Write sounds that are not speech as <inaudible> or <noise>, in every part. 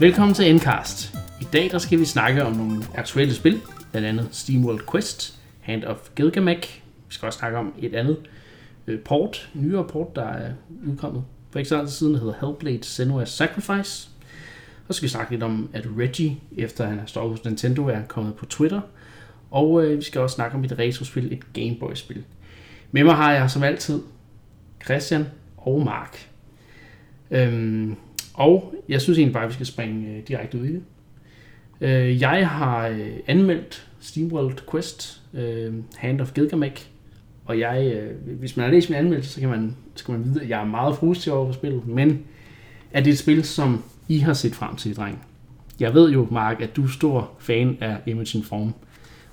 Velkommen til Endcast. I dag der skal vi snakke om nogle aktuelle spil, blandt andet SteamWorld Quest, Hand of Gilgamesh. Vi skal også snakke om et andet øh, port, nyere port, der er udkommet for ikke så lang tid siden, der hedder Hellblade Senua's Sacrifice. Så skal vi snakke lidt om, at Reggie, efter han har stået hos Nintendo, er kommet på Twitter. Og øh, vi skal også snakke om et retrospil, et Game Boy-spil. Med mig har jeg som altid Christian og Mark. Øhm, og jeg synes egentlig bare, at vi skal springe øh, direkte ud i det. Øh, jeg har øh, anmeldt SteamWorld Quest, øh, Hand of Gilgamesh, og jeg, øh, hvis man har læst min anmeldelse, så kan man, så kan man vide, at jeg er meget positiv over for spillet, men er det et spil, som I har set frem til, dreng? Jeg ved jo, Mark, at du er stor fan af Imagine Form.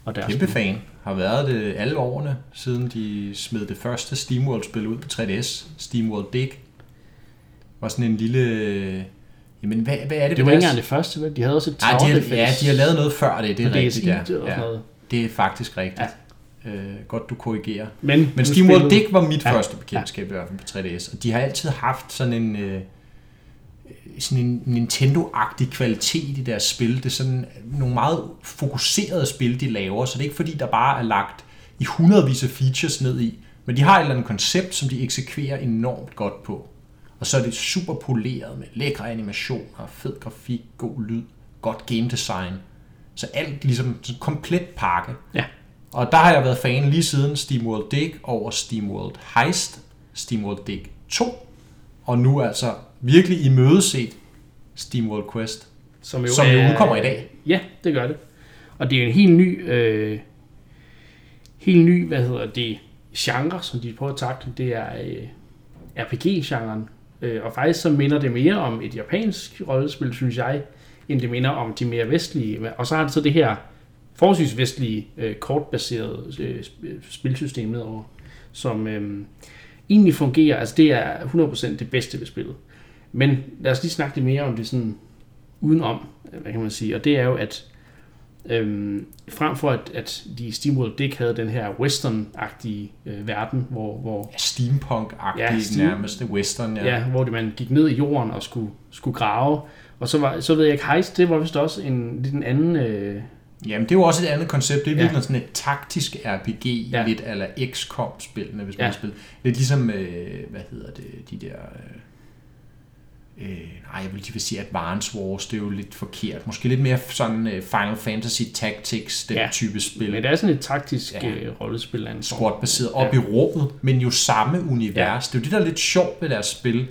Og deres Kæmpe fan. Har været det alle årene, siden de smed det første SteamWorld-spil ud på 3DS, SteamWorld Dig. Var sådan en lille... Jamen, hvad, hvad er det? Det var ikke engang det første, vel? De havde også et Nej, de har, Ja, de har lavet noget før det, det er rigtigt. Ja. ja. Det er faktisk rigtigt. Ja. Øh, godt, du korrigerer. Men, Men SteamWorld Dig var mit ja. første bekendtskab i hvert fald på 3DS, og de har altid haft sådan en... Øh, sådan en Nintendo-agtig kvalitet i deres spil. Det er sådan nogle meget fokuserede spil, de laver, så det er ikke fordi, der bare er lagt i hundredvis af features ned i, men de har et eller andet koncept, som de eksekverer enormt godt på. Og så er det super poleret med lækre animationer, fed grafik, god lyd, godt game design. Så alt ligesom en komplet pakke. Ja. Og der har jeg været fan lige siden SteamWorld Dig over SteamWorld Heist, SteamWorld Dig 2, og nu altså virkelig imødeset SteamWorld Quest, som jo, som jo er, udkommer i dag. Ja, det gør det. Og det er en helt ny, øh, helt ny, hvad hedder det, genre, som de prøver at takle. Det er øh, RPG-genren. Øh, og faktisk så minder det mere om et japansk rollespil, synes jeg, end det minder om de mere vestlige. Og så har det så det her forholdsvis vestlige, øh, kortbaserede øh, øh spilsystem nedover, som øh, egentlig fungerer. Altså det er 100% det bedste ved spillet. Men lad os lige snakke lidt mere om det sådan udenom, øh, hvad kan man sige, og det er jo, at øhm, frem for at, at de SteamWorld Dick havde den her western-agtige øh, verden, hvor... hvor ja, steampunk-agtige ja, steam, nærmest, western, ja. ja. hvor det, man gik ned i jorden og skulle, skulle grave, og så, var, så ved jeg ikke, Heist, det var vist også en lidt en anden... Øh, Jamen, det er jo også et andet koncept. Det er virkelig ja. sådan et taktisk RPG, ja. lidt eller XCOM-spillene, hvis man ja. spiller. Lidt ligesom, øh, hvad hedder det, de der... Øh, øh, nej, jeg vil lige sige Advance Wars, det er jo lidt forkert. Måske lidt mere sådan uh, Final Fantasy Tactics, den ja, type spil. Men det er sådan et taktisk ja. uh, rollespil. Squad-baseret op ja. i rummet, men jo samme univers. Ja. Det er jo det, der er lidt sjovt ved deres spil,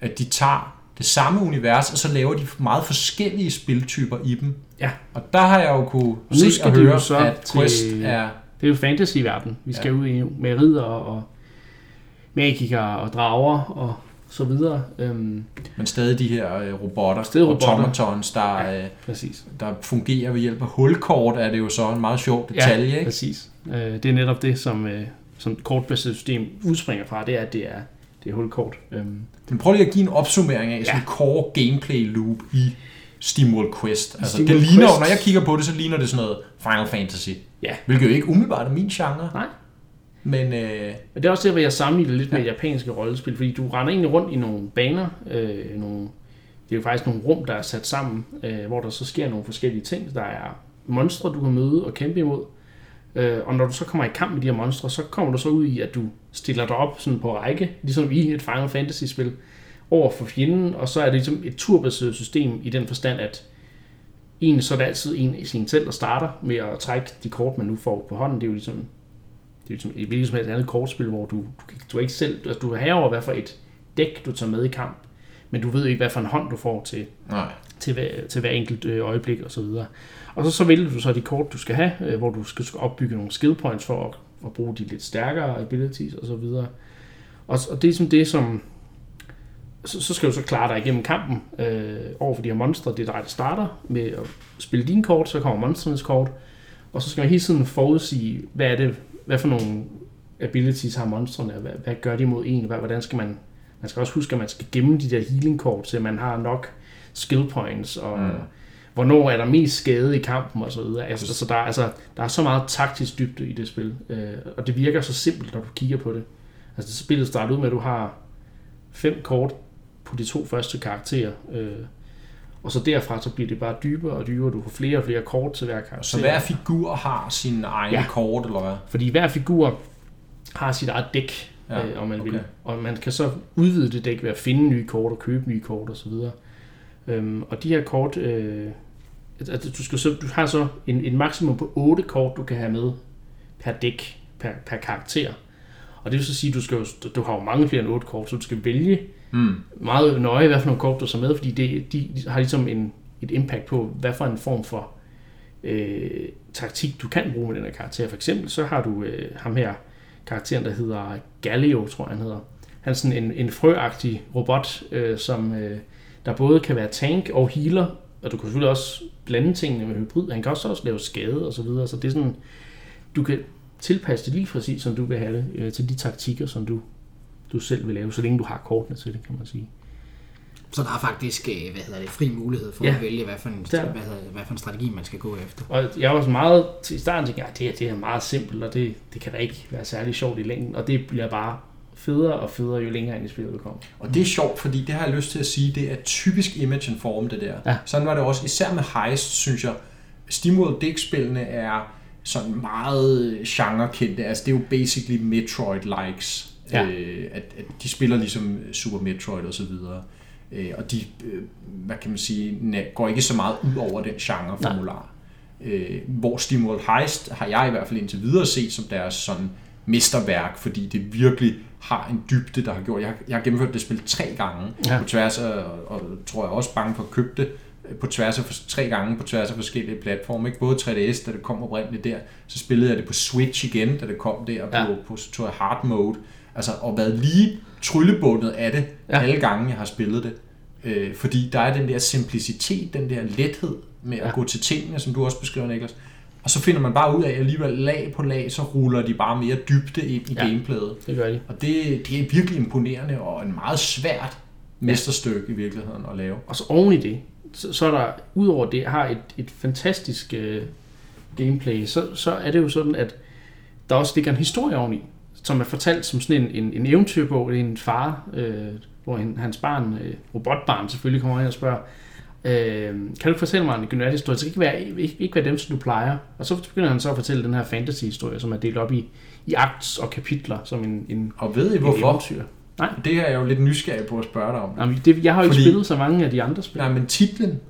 at de tager det samme univers, og så laver de meget forskellige spiltyper i dem. Ja. Og der har jeg jo kunne se og høre, så at Quest til, er... Det er jo fantasy-verden, vi skal ja. ud i med ridder og magikere og drager og så videre. Øhm, Men stadig de her øh, robotter, stadig robotter. automatons, der, ja, øh, præcis. der fungerer ved hjælp af hulkort, er det jo så en meget sjov detalje. Ja, ikke? præcis. Øh, det er netop det, som, øh, som kortbaseret system udspringer fra, det er, at det er, det er hulkort. Øhm. Men prøv lige at give en opsummering af ja. sådan en core gameplay loop i SteamWorld Quest. Altså, SteamWorld det ligner, Quest. når jeg kigger på det, så ligner det sådan noget Final Fantasy. Ja. Hvilket jo ikke umiddelbart er min genre. Nej. Men, øh... Men det er også det, hvor jeg sammenligner lidt ja. med japanske rollespil, fordi du render egentlig rundt i nogle baner, øh, nogle, det er jo faktisk nogle rum, der er sat sammen, øh, hvor der så sker nogle forskellige ting. Der er monstre, du kan møde og kæmpe imod, øh, og når du så kommer i kamp med de her monstre, så kommer du så ud i, at du stiller dig op sådan på række, ligesom i et Final Fantasy-spil, over for fjenden, og så er det ligesom et turbaseret system i den forstand, at en, så er det altid en i sin selv, der starter med at trække de kort, man nu får på hånden. Det er jo ligesom det er ligesom et hvilket som helst andet kortspil, hvor du, du, du ikke selv, altså du har over, hvad for et dæk, du tager med i kamp, men du ved ikke, hvad for en hånd du får til, Nej. til, hver, til hver enkelt øh, øjeblik og så videre. Og så, så vælger du så de kort, du skal have, øh, hvor du skal, skal opbygge nogle skill points for at, at bruge de lidt stærkere abilities og så videre. Og, og det er som det, som så, så skal du så klare dig igennem kampen øh, over for de her monstre. Det er dig, der starter med at spille dine kort, så kommer monstrenes kort, og så skal man hele tiden forudsige, hvad er det, hvad for nogle abilities har monstrene, hvad, hvad gør de mod en, hvad, hvordan skal man, man skal også huske, at man skal gemme de der healing kort, så man har nok skill points, og mm. hvornår er der mest skade i kampen, og så videre. Altså, så der, altså, der er så meget taktisk dybde i det spil, øh, og det virker så simpelt, når du kigger på det. Altså, spillet starter ud med, at du har fem kort på de to første karakterer, øh, Og så derfra så bliver det bare dybere og dybere, du får flere og flere kort til hver karakter. Så hver figur har sin egen ja. kort, eller hvad? Fordi hver figur har sit eget dæk, ja, øh, om man okay. vil. Og man kan så udvide det dæk ved at finde nye kort og købe nye kort osv. Øhm, og de her kort, øh, altså, du, skal så, du har så en, en maksimum på 8 kort, du kan have med per dæk, per, per karakter. Og det vil så sige, at du, skal, du har jo mange flere end 8 kort, så du skal vælge mm. meget nøje, hvad for nogle kort du så med, fordi det, de, de har ligesom en, et impact på, hvad for en form for øh, taktik, du kan bruge med den her karakter. For eksempel så har du øh, ham her, karakteren, der hedder Galileo, tror jeg han hedder. Han er sådan en, en frøagtig robot, øh, som øh, der både kan være tank og healer, og du kan selvfølgelig også blande tingene med hybrid. Han kan også, også lave skade og så videre, så det er sådan, du kan tilpasse det lige præcis, som du vil have det, øh, til de taktikker, som du, du selv vil lave, så længe du har kortene til det, kan man sige. Så der er faktisk øh, hvad hedder det, fri mulighed for ja. at vælge, hvad for, en, hvad, hedder, hvad for en strategi man skal gå efter. Og jeg var så meget til starten tænkte, at det, her, det er meget simpelt, og det, det kan da ikke være særlig sjovt i længden. Og det bliver bare federe og federe, jo længere ind i spillet du kommer. Og det er sjovt, fordi det har jeg lyst til at sige, det er typisk Image and Form, det der. Ja. Sådan var det også, især med Heist, synes jeg. SteamWorld Dick-spillene er sådan meget genrekendte. Altså det er jo basically Metroid-likes. Ja. Øh, at, at de spiller ligesom Super Metroid og så videre. Øh, og de, øh, hvad kan man sige, går ikke så meget ud over den genre-formular. Øh, hvor SteamWorld Heist har jeg i hvert fald indtil videre set som deres sådan mesterværk, fordi det virkelig har en dybde, der har gjort. Jeg har, jeg har gennemført det spil tre gange ja. på tværs af, og, og tror jeg også bange for at købe det øh, på tværs af tre gange på tværs af forskellige platforme. Ikke? Både 3DS, da det kom oprindeligt der, så spillede jeg det på Switch igen, da det kom der ja. på, på tror jeg, hard mode. Altså, og været lige tryllebundet af det ja. alle gange, jeg har spillet det. Øh, fordi der er den der simplicitet, den der lethed med at ja. gå til tingene, som du også beskriver, Niklas. Og så finder man bare ud af, at alligevel lag på lag, så ruller de bare mere dybde ind i ja, gameplayet. det gør de. Og det, det er virkelig imponerende og en meget svært mesterstykke i virkeligheden at lave. Og så oven i det, så, så er der, udover det, har et, et fantastisk uh, gameplay, så, så er det jo sådan, at der også ligger en historie oveni, som er fortalt som sådan en, en, en eventyrbog, det er en far, øh, hvor en, hans barn, øh, robotbarn selvfølgelig kommer ind og spørger, øh, kan du fortælle mig en gymnasiehistorie? Det skal ikke være, ikke, ikke være dem, som du plejer. Og så begynder han så at fortælle den her fantasy-historie, som er delt op i, i akts og kapitler, som en, en Og ved I hvorfor? Eventyr. Nej. Det er jeg jo lidt nysgerrig på at spørge dig om. Jamen, det, jeg har jo Fordi, ikke spillet så mange af de andre spil. Nej, men titlen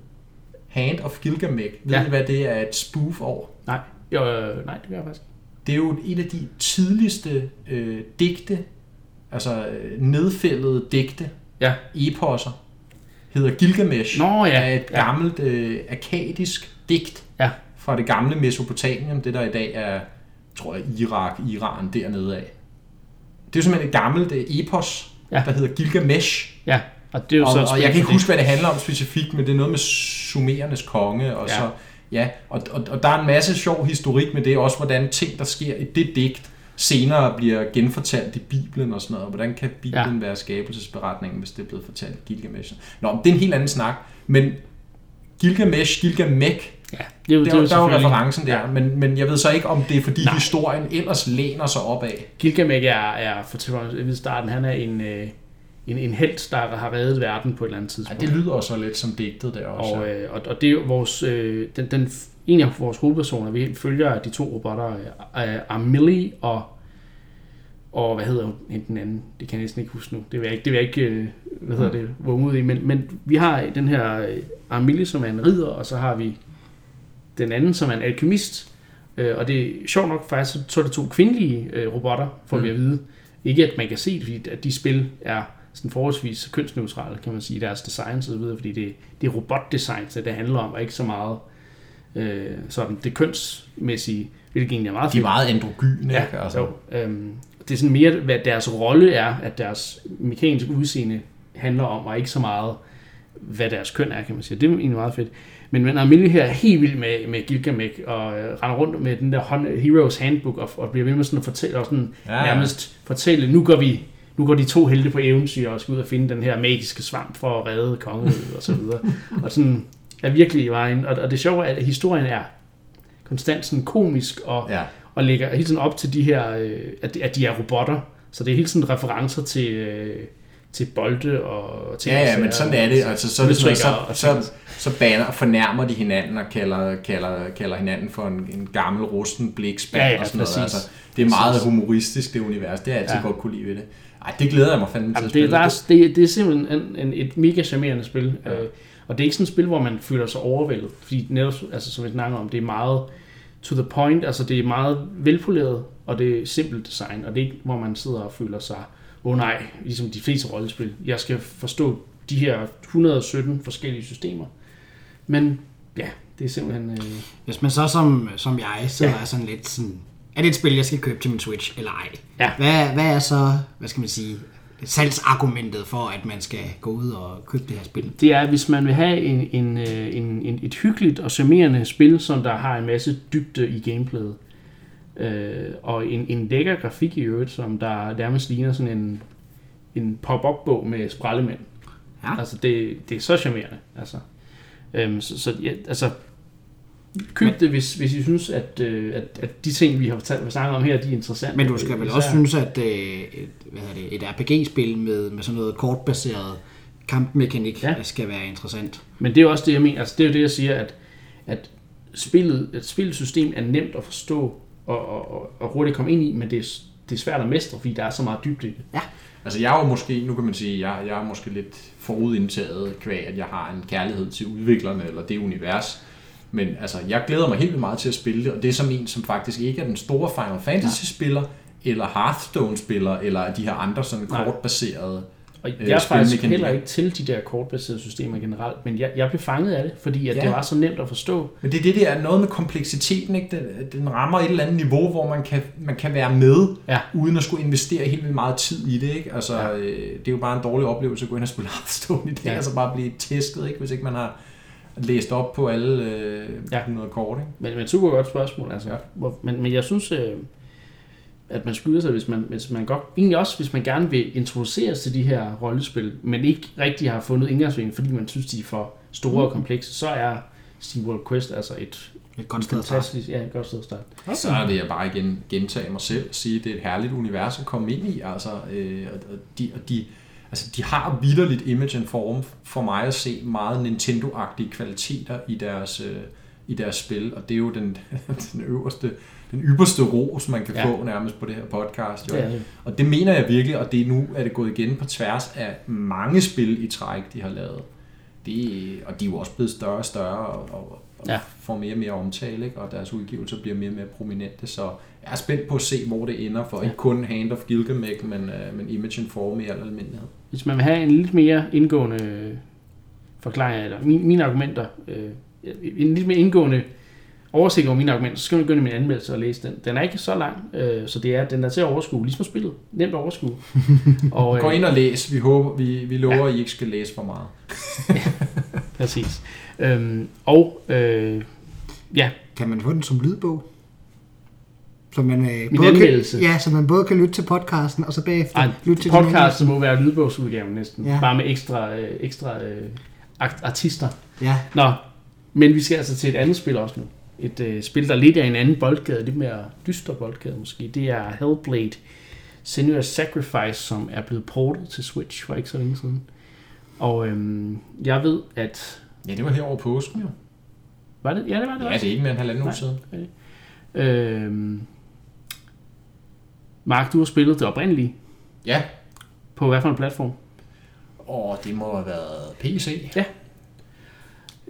Hand of Gilgamesh, ved ja. I, hvad det er et spoof over? Nej, jo, øh, nej det gør jeg faktisk Det er jo et af de tidligste øh, digte, altså øh, nedfældede digte, ja. eposser, hedder Gilgamesh, Nå, ja. er et gammelt øh, akadisk digt ja. fra det gamle Mesopotamien, det der i dag er, tror jeg, Irak, Iran dernede af. Det er simpelthen et gammelt øh, epos, ja. der hedder Gilgamesh. Ja, og det er jo og, så og jeg kan ikke huske, hvad det handler om specifikt, men det er noget med sumerernes konge, og ja. så Ja, og, og, og der er en masse sjov historik med det, også hvordan ting, der sker i det digt, senere bliver genfortalt i Bibelen og sådan noget. Hvordan kan Bibelen ja. være skabelsesberetningen, hvis det er blevet fortalt i Gilgamesh? Nå, det er en helt anden snak. Men Gilgamesh, Gilgamesh, ja, det er jo, der, det er der er jo referencen der, ja. men, men jeg ved så ikke, om det er fordi Nej. historien ellers læner sig opad. Gilgamesh er, er for til starten, han er en, øh, en, en held, der har reddet verden på et eller andet tidspunkt. Ja, det lyder også lidt som digtet der også. Og, øh, og, og det er vores, øh, den, den en af vores hovedpersoner, vi følger de to robotter, er Amelie og, og hvad hedder hun, den anden, det kan jeg næsten ikke huske nu, det vil jeg ikke, det vil jeg ikke øh, hvad hedder det, hvor ud i, men, men vi har den her øh, Amelie, som er en ridder, og så har vi den anden, som er en alkemist, øh, og det er sjovt nok faktisk, så er det to kvindelige robotter, får mm. vi at vide. Ikke at man kan se det, fordi at de spil er sådan forholdsvis kønsneutrale, kan man sige, deres design og så videre, fordi det, det er robotdesign, så det handler om, og ikke så meget øh, sådan det kønsmæssige, hvilket egentlig er meget De er meget androgyne, ja, ikke? Altså. Jo, øhm, det er sådan mere, hvad deres rolle er, at deres mekaniske udseende handler om, og ikke så meget, hvad deres køn er, kan man sige. Det er egentlig meget fedt. Men, men Amelie her er helt vild med, med Gilgamesh, og øh, render rundt med den der Heroes Handbook, og, og bliver ved med sådan at fortælle, og sådan ja, ja. nærmest fortælle, nu går vi nu går de to helte på eventyr og skal ud og finde den her magiske svamp for at redde kongeriget og så videre. <laughs> og sådan, er virkelig vejen. Og, og det sjove er, at historien er konstant sådan komisk og, ja. og lægger hele tiden op til de her, øh, at, at de er robotter. Så det er hele tiden referencer til, øh, til bolde og til Ja, ja, men sådan er det. Altså, så, det sådan, så, så, så baner, fornærmer de hinanden og kalder, kalder, kalder hinanden for en, en gammel rusten blikspand ja, ja, og sådan noget. Altså, det er meget humoristisk, det univers. Det er altid ja. godt kunne lide ved det. Ej, det glæder jeg mig fandme til at spille. Det, er, det, det er simpelthen en, en, et mega charmerende spil. Ja. Øh, og det er ikke sådan et spil, hvor man føler sig overvældet. Fordi netop, altså, som vi snakker om, det er meget to the point. Altså det er meget velpoleret, og det er simpelt design. Og det er ikke, hvor man sidder og føler sig, åh oh, nej, ligesom de fleste rollespil. Jeg skal forstå de her 117 forskellige systemer. Men ja, det er simpelthen... Øh... Hvis man så som, som jeg sidder ja. sådan lidt sådan, er det et spil, jeg skal købe til min Switch, eller ej? Ja. Hvad, hvad er så, hvad skal man sige, salgsargumentet for, at man skal gå ud og købe det her spil? Det er, hvis man vil have en, en, øh, en, en, et hyggeligt og charmerende spil, som der har en masse dybde i gameplayet, øh, og en, en lækker grafik i øvrigt, som der nærmest ligner sådan en, en pop-up-bog med sprællemænd. Ja. Altså, det, det er så charmerende. Altså. Øhm, så, så ja, altså, køb det, hvis, hvis I synes, at, øh, at, at de ting, vi har snakket om her, de er interessante. Men du skal vel også synes, at øh, et, hvad det, et RPG-spil med, med sådan noget kortbaseret kampmekanik ja. skal være interessant. Men det er også det, jeg mener. Altså, det er jo det, jeg siger, at, at spillet, et spilsystem er nemt at forstå og, og, og hurtigt komme ind i, men det er, det er svært at mestre, fordi der er så meget dybde i det. Ja. Altså jeg er jo måske, nu kan man sige, jeg, jeg er måske lidt forudindtaget kvæg, at jeg har en kærlighed til udviklerne eller det univers. Men altså, jeg glæder mig helt vildt meget til at spille det, og det er som en, som faktisk ikke er den store Final Fantasy-spiller, eller Hearthstone-spiller, eller de her andre sådan kortbaserede og øh, jeg er faktisk heller ikke til de der kortbaserede systemer generelt, men jeg, jeg blev fanget af det, fordi at ja. det var så nemt at forstå. Men det er det, der er noget med kompleksiteten, ikke? Den, den rammer et eller andet niveau, hvor man kan, man kan være med, ja. uden at skulle investere helt vildt meget tid i det. Ikke? Altså, ja. øh, det er jo bare en dårlig oplevelse at gå ind og spille Hearthstone i dag, ja. altså bare blive tæsket, ikke? hvis ikke man har læst op på alle øh, ja. 100 kort. Ikke? Men, men super godt spørgsmål. Altså. Ja. Hvor, men, men jeg synes, øh, at man skylder sig, hvis man, hvis man godt, egentlig også hvis man gerne vil introduceres til de her rollespil, men ikke rigtig har fundet indgangsvinkel, fordi man synes, de er for store og mm. komplekse, så er SteamWorld Quest altså et, et godt sted fantastisk, ja, et godt sted at starte. Okay. Så er det jeg bare igen gentage mig selv og sige, at det er et herligt univers at komme ind i, altså, øh, og de, og de, altså, de har vidderligt image and form for mig at se meget Nintendo-agtige kvaliteter i deres, øh, i deres spil, og det er jo den, <laughs> den øverste den ypperste ros, man kan ja. få nærmest på det her podcast. Jo. Det Og det mener jeg virkelig, og det er nu er det gået igen på tværs af mange spil i træk, de har lavet. Det, og de er jo også blevet større og større, og, og, og ja. får mere og mere omtale, ikke? og deres udgivelser bliver mere og mere prominente, så jeg er spændt på at se, hvor det ender for ja. ikke kun Hand of Gilgamesh, men, uh, men Image and Form i al almindelighed. Hvis man vil have en lidt mere indgående forklaring, eller mine, mine argumenter, øh, en lidt mere indgående oversigt over mine argumenter, så skal du begynde med en anmeldelse og læse den. Den er ikke så lang, øh, så det er, den er til at overskue, ligesom spillet. Nemt at overskue. <laughs> og, øh, Gå ind og læs. Vi, håber, vi, vi lover, ja. at I ikke skal læse for meget. <laughs> præcis. Øhm, og øh, ja. Kan man få den som lydbog? Så man, øh, Min både anmeldelse. kan, ja, så man både kan lytte til podcasten, og så bagefter Ej, lytte til podcasten må være lydbogsudgaven næsten. Ja. Bare med ekstra, øh, ekstra øh, artister. Ja. Nå, men vi skal altså til et andet spil også nu et øh, spil, der lidt er en anden boldgade, lidt mere dyster boldgade måske. Det er Hellblade Senua's Sacrifice, som er blevet portet til Switch for ikke så længe siden. Og øhm, jeg ved, at... Ja, det var her over påsken jo. Var det? Ja, det var det Ja, også. det er ikke mere end halvanden uge siden. Okay. Øhm, Mark, du har spillet det oprindelige. Ja. På hvad for en platform? Åh, det må have været PC. Ja,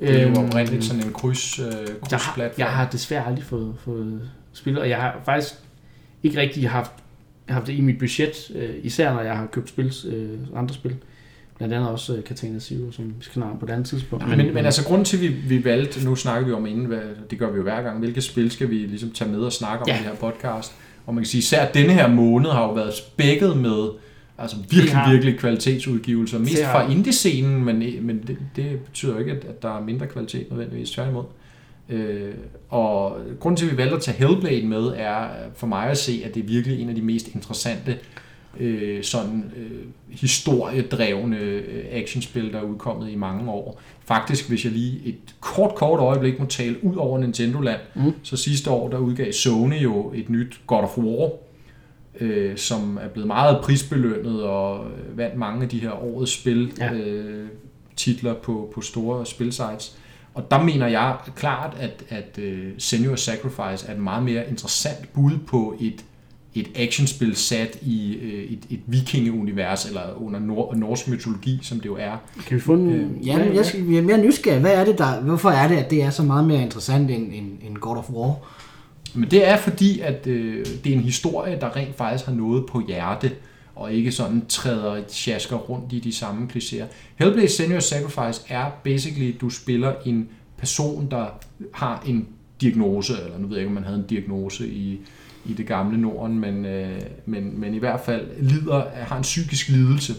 det er jo øhm, oprindeligt sådan en kryds, øh. Jeg, jeg har desværre aldrig fået, fået spillet, og jeg har faktisk ikke rigtig haft, haft det i mit budget, øh, især når jeg har købt spil, øh, andre spil. Blandt andet også øh, Katana Zero, som vi skal på et andet tidspunkt. Men, men, men altså grunden til, at vi, vi valgte, nu snakker vi om inden, hvad, det gør vi jo hver gang, hvilke spil skal vi ligesom tage med og snakke om ja. i det her podcast. Og man kan sige, især denne her måned har jo været spækket med Altså virkelig, har, virkelig kvalitetsudgivelser. Mest fra indie-scenen, men, men det, det betyder ikke, at, at der er mindre kvalitet nødvendigvis. Tværtimod. Øh, og grunden til, at vi valgte at tage Hellblade med, er for mig at se, at det er virkelig en af de mest interessante øh, sådan øh, historiedrevne øh, actionspil, der er udkommet i mange år. Faktisk, hvis jeg lige et kort, kort øjeblik må tale ud over Nintendo-land, mm. så sidste år, der udgav Sony jo et nyt God of War, øh, som er blevet meget prisbelønnet og vandt mange af de her årets spil ja. øh, titler på, på store spilsites. Og der mener jeg klart, at, at uh, Senior Sacrifice er et meget mere interessant bud på et, et actionspil sat i uh, et, et vikingeunivers, eller under nor- norsk mytologi, som det jo er. Kan vi få en... Øh, ja, jeg, skal, jeg er mere nysgerrig. Hvad er det der, hvorfor er det, at det er så meget mere interessant end, end, end God of War? Men det er fordi, at øh, det er en historie, der rent faktisk har noget på hjerte, og ikke sådan træder sjasker rundt i de samme klichéer. Hellblade Senior Sacrifice er basically, du spiller en person, der har en diagnose, eller nu ved jeg ikke, om man havde en diagnose i, i det gamle Norden, men, øh, men, men i hvert fald lider, har en psykisk lidelse,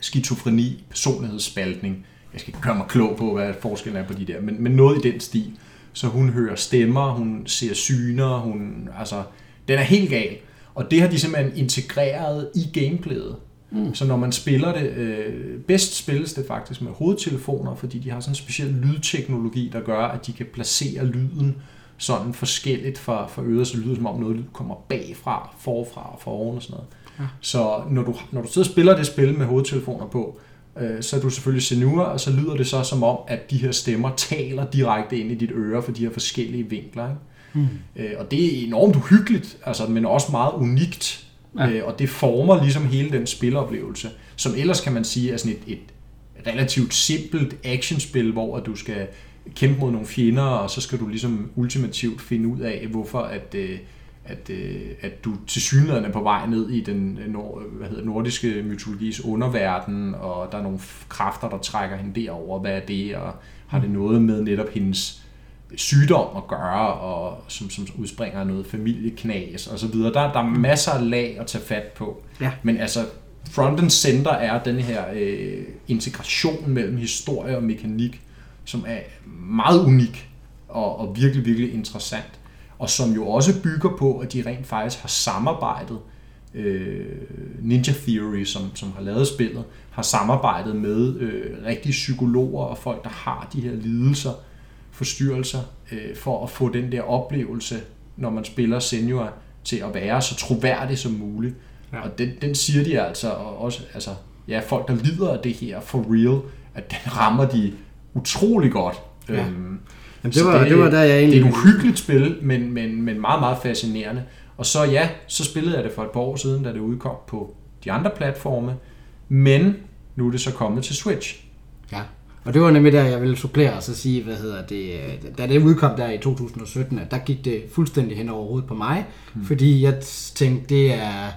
skizofreni, personlighedsspaltning. Jeg skal ikke gøre mig klog på, hvad forskellen er på de der, men, men noget i den stil. Så hun hører stemmer, hun ser syner, hun, altså, den er helt gal. Og det har de simpelthen integreret i gameplayet. Mm. Så når man spiller det, øh, bedst spilles det faktisk med hovedtelefoner, fordi de har sådan en speciel lydteknologi, der gør, at de kan placere lyden sådan forskelligt fra, fra øret, så lyder som om noget kommer bagfra, forfra og foroven og sådan noget. Ja. Så når du, når du sidder og spiller det spil med hovedtelefoner på, øh, så er du selvfølgelig senua, og så lyder det så som om, at de her stemmer taler direkte ind i dit øre for de her forskellige vinkler. Ikke? Mm. Øh, og det er enormt uhyggeligt, altså, men også meget unikt. Ja. Øh, og det former ligesom hele den spiloplevelse, som ellers kan man sige er sådan et, et relativt simpelt actionspil, hvor du skal kæmpe mod nogle fjender, og så skal du ligesom ultimativt finde ud af, hvorfor at, øh, at, øh, at du til synligheden er på vej ned i den hvad hedder, nordiske mytologis underverden, og der er nogle kræfter, der trækker hende derover. Hvad er det, og har det noget med netop hendes sygdom at gøre, og som, som udspringer noget familieknas og så videre. Der, der er masser af lag at tage fat på. Ja. Men altså, front and center er den her øh, integration mellem historie og mekanik, som er meget unik og, og virkelig, virkelig interessant. Og som jo også bygger på, at de rent faktisk har samarbejdet øh, Ninja Theory, som, som har lavet spillet, har samarbejdet med øh, rigtige psykologer og folk, der har de her lidelser, forstyrrelser, øh, for at få den der oplevelse, når man spiller senior, til at være så troværdig som muligt. Ja. Og den, den siger de altså også, altså, ja, folk der lider af det her for real, at den rammer de utrolig godt. Ja. Øhm, Jamen, det, var, det, det var der, jeg egentlig... Det er et uhyggeligt spil, men, men, men meget, meget fascinerende. Og så ja, så spillede jeg det for et par år siden, da det udkom på de andre platforme, men nu er det så kommet til Switch. Ja. Og det var nemlig der, jeg ville supplere og så sige, hvad hedder det, da det udkom der i 2017, at der gik det fuldstændig hen over hovedet på mig, mm. fordi jeg tænkte, det er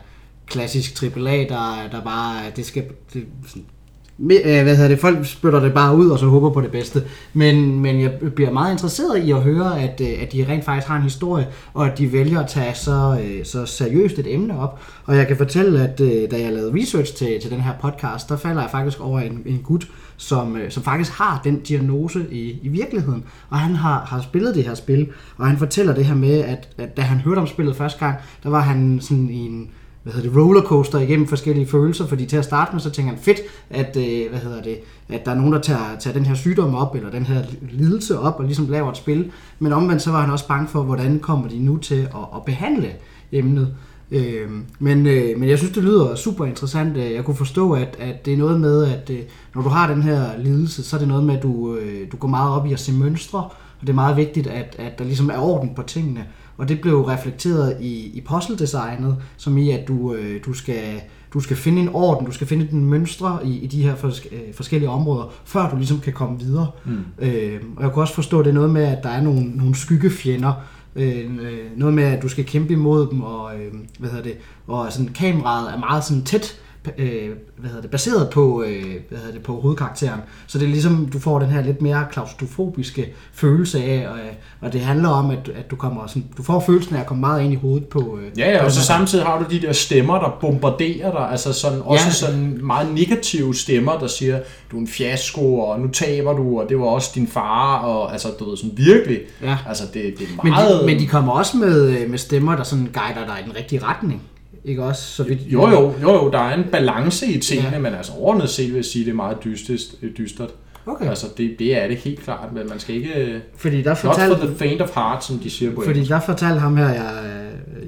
klassisk AAA, der, der bare, det skal, det, sådan, Øh, Øh, hvad hedder det, folk spytter det bare ud og så håber på det bedste. Men, men jeg bliver meget interesseret i at høre, at, øh, at de rent faktisk har en historie, og at de vælger at tage så, øh, så seriøst et emne op. Og jeg kan fortælle, at da jeg lavede research til, til den her podcast, der falder jeg faktisk over en, en gut, som, som faktisk har den diagnose i, i virkeligheden. Og han har, har spillet det her spil, og han fortæller det her med, at, at da han hørte om spillet første gang, der var han sådan i en hvad hedder det, rollercoaster igennem forskellige følelser, fordi til at starte med, så tænker han fedt, at, øh, hvad hedder det, at der er nogen, der tager, tager den her sygdom op, eller den her lidelse op, og ligesom laver et spil. Men omvendt så var han også bange for, hvordan kommer de nu til at, at behandle emnet. Øh, men, øh, men jeg synes, det lyder super interessant. Jeg kunne forstå, at, at det er noget med, at øh, når du har den her lidelse, så er det noget med, at du, øh, du går meget op i at se mønstre, og det er meget vigtigt, at, at der ligesom er orden på tingene. Og det blev reflekteret i, i puzzle-designet, som i, at du, øh, du, skal, du skal finde en orden, du skal finde en mønstre i, i de her fors, øh, forskellige områder, før du ligesom kan komme videre. Mm. Øh, og jeg kunne også forstå, at det er noget med, at der er nogle, nogle skyggefjender, øh, noget med, at du skal kæmpe imod dem, og, øh, hvad hedder det, og sådan, kameraet er meget sådan tæt øh, hvad hedder det, baseret på, øh, hvad hedder det, på hovedkarakteren. Så det er ligesom, du får den her lidt mere klaustrofobiske følelse af, og, og det handler om, at, at du kommer sådan, du får følelsen af at komme meget ind i hovedet på... Øh, ja, ja, og så samtidig har du de der stemmer, der bombarderer dig, altså sådan, også ja. sådan meget negative stemmer, der siger, du er en fiasko, og nu taber du, og det var også din far, og altså, du ved, sådan virkelig, ja. altså det, det er meget... Men de, men de kommer også med, øh, med stemmer, der sådan guider dig i den rigtige retning ikke også? Så vidt, jo, jo, jo, jo, der er en balance i tingene, ja. men altså overordnet set vil jeg sige, at det er meget dystest, dystert. Okay. Altså det, det er det helt klart, men man skal ikke... Fordi der fortalte, for the faint of heart, som de siger på Fordi engelsk. der fortalte ham her, jeg,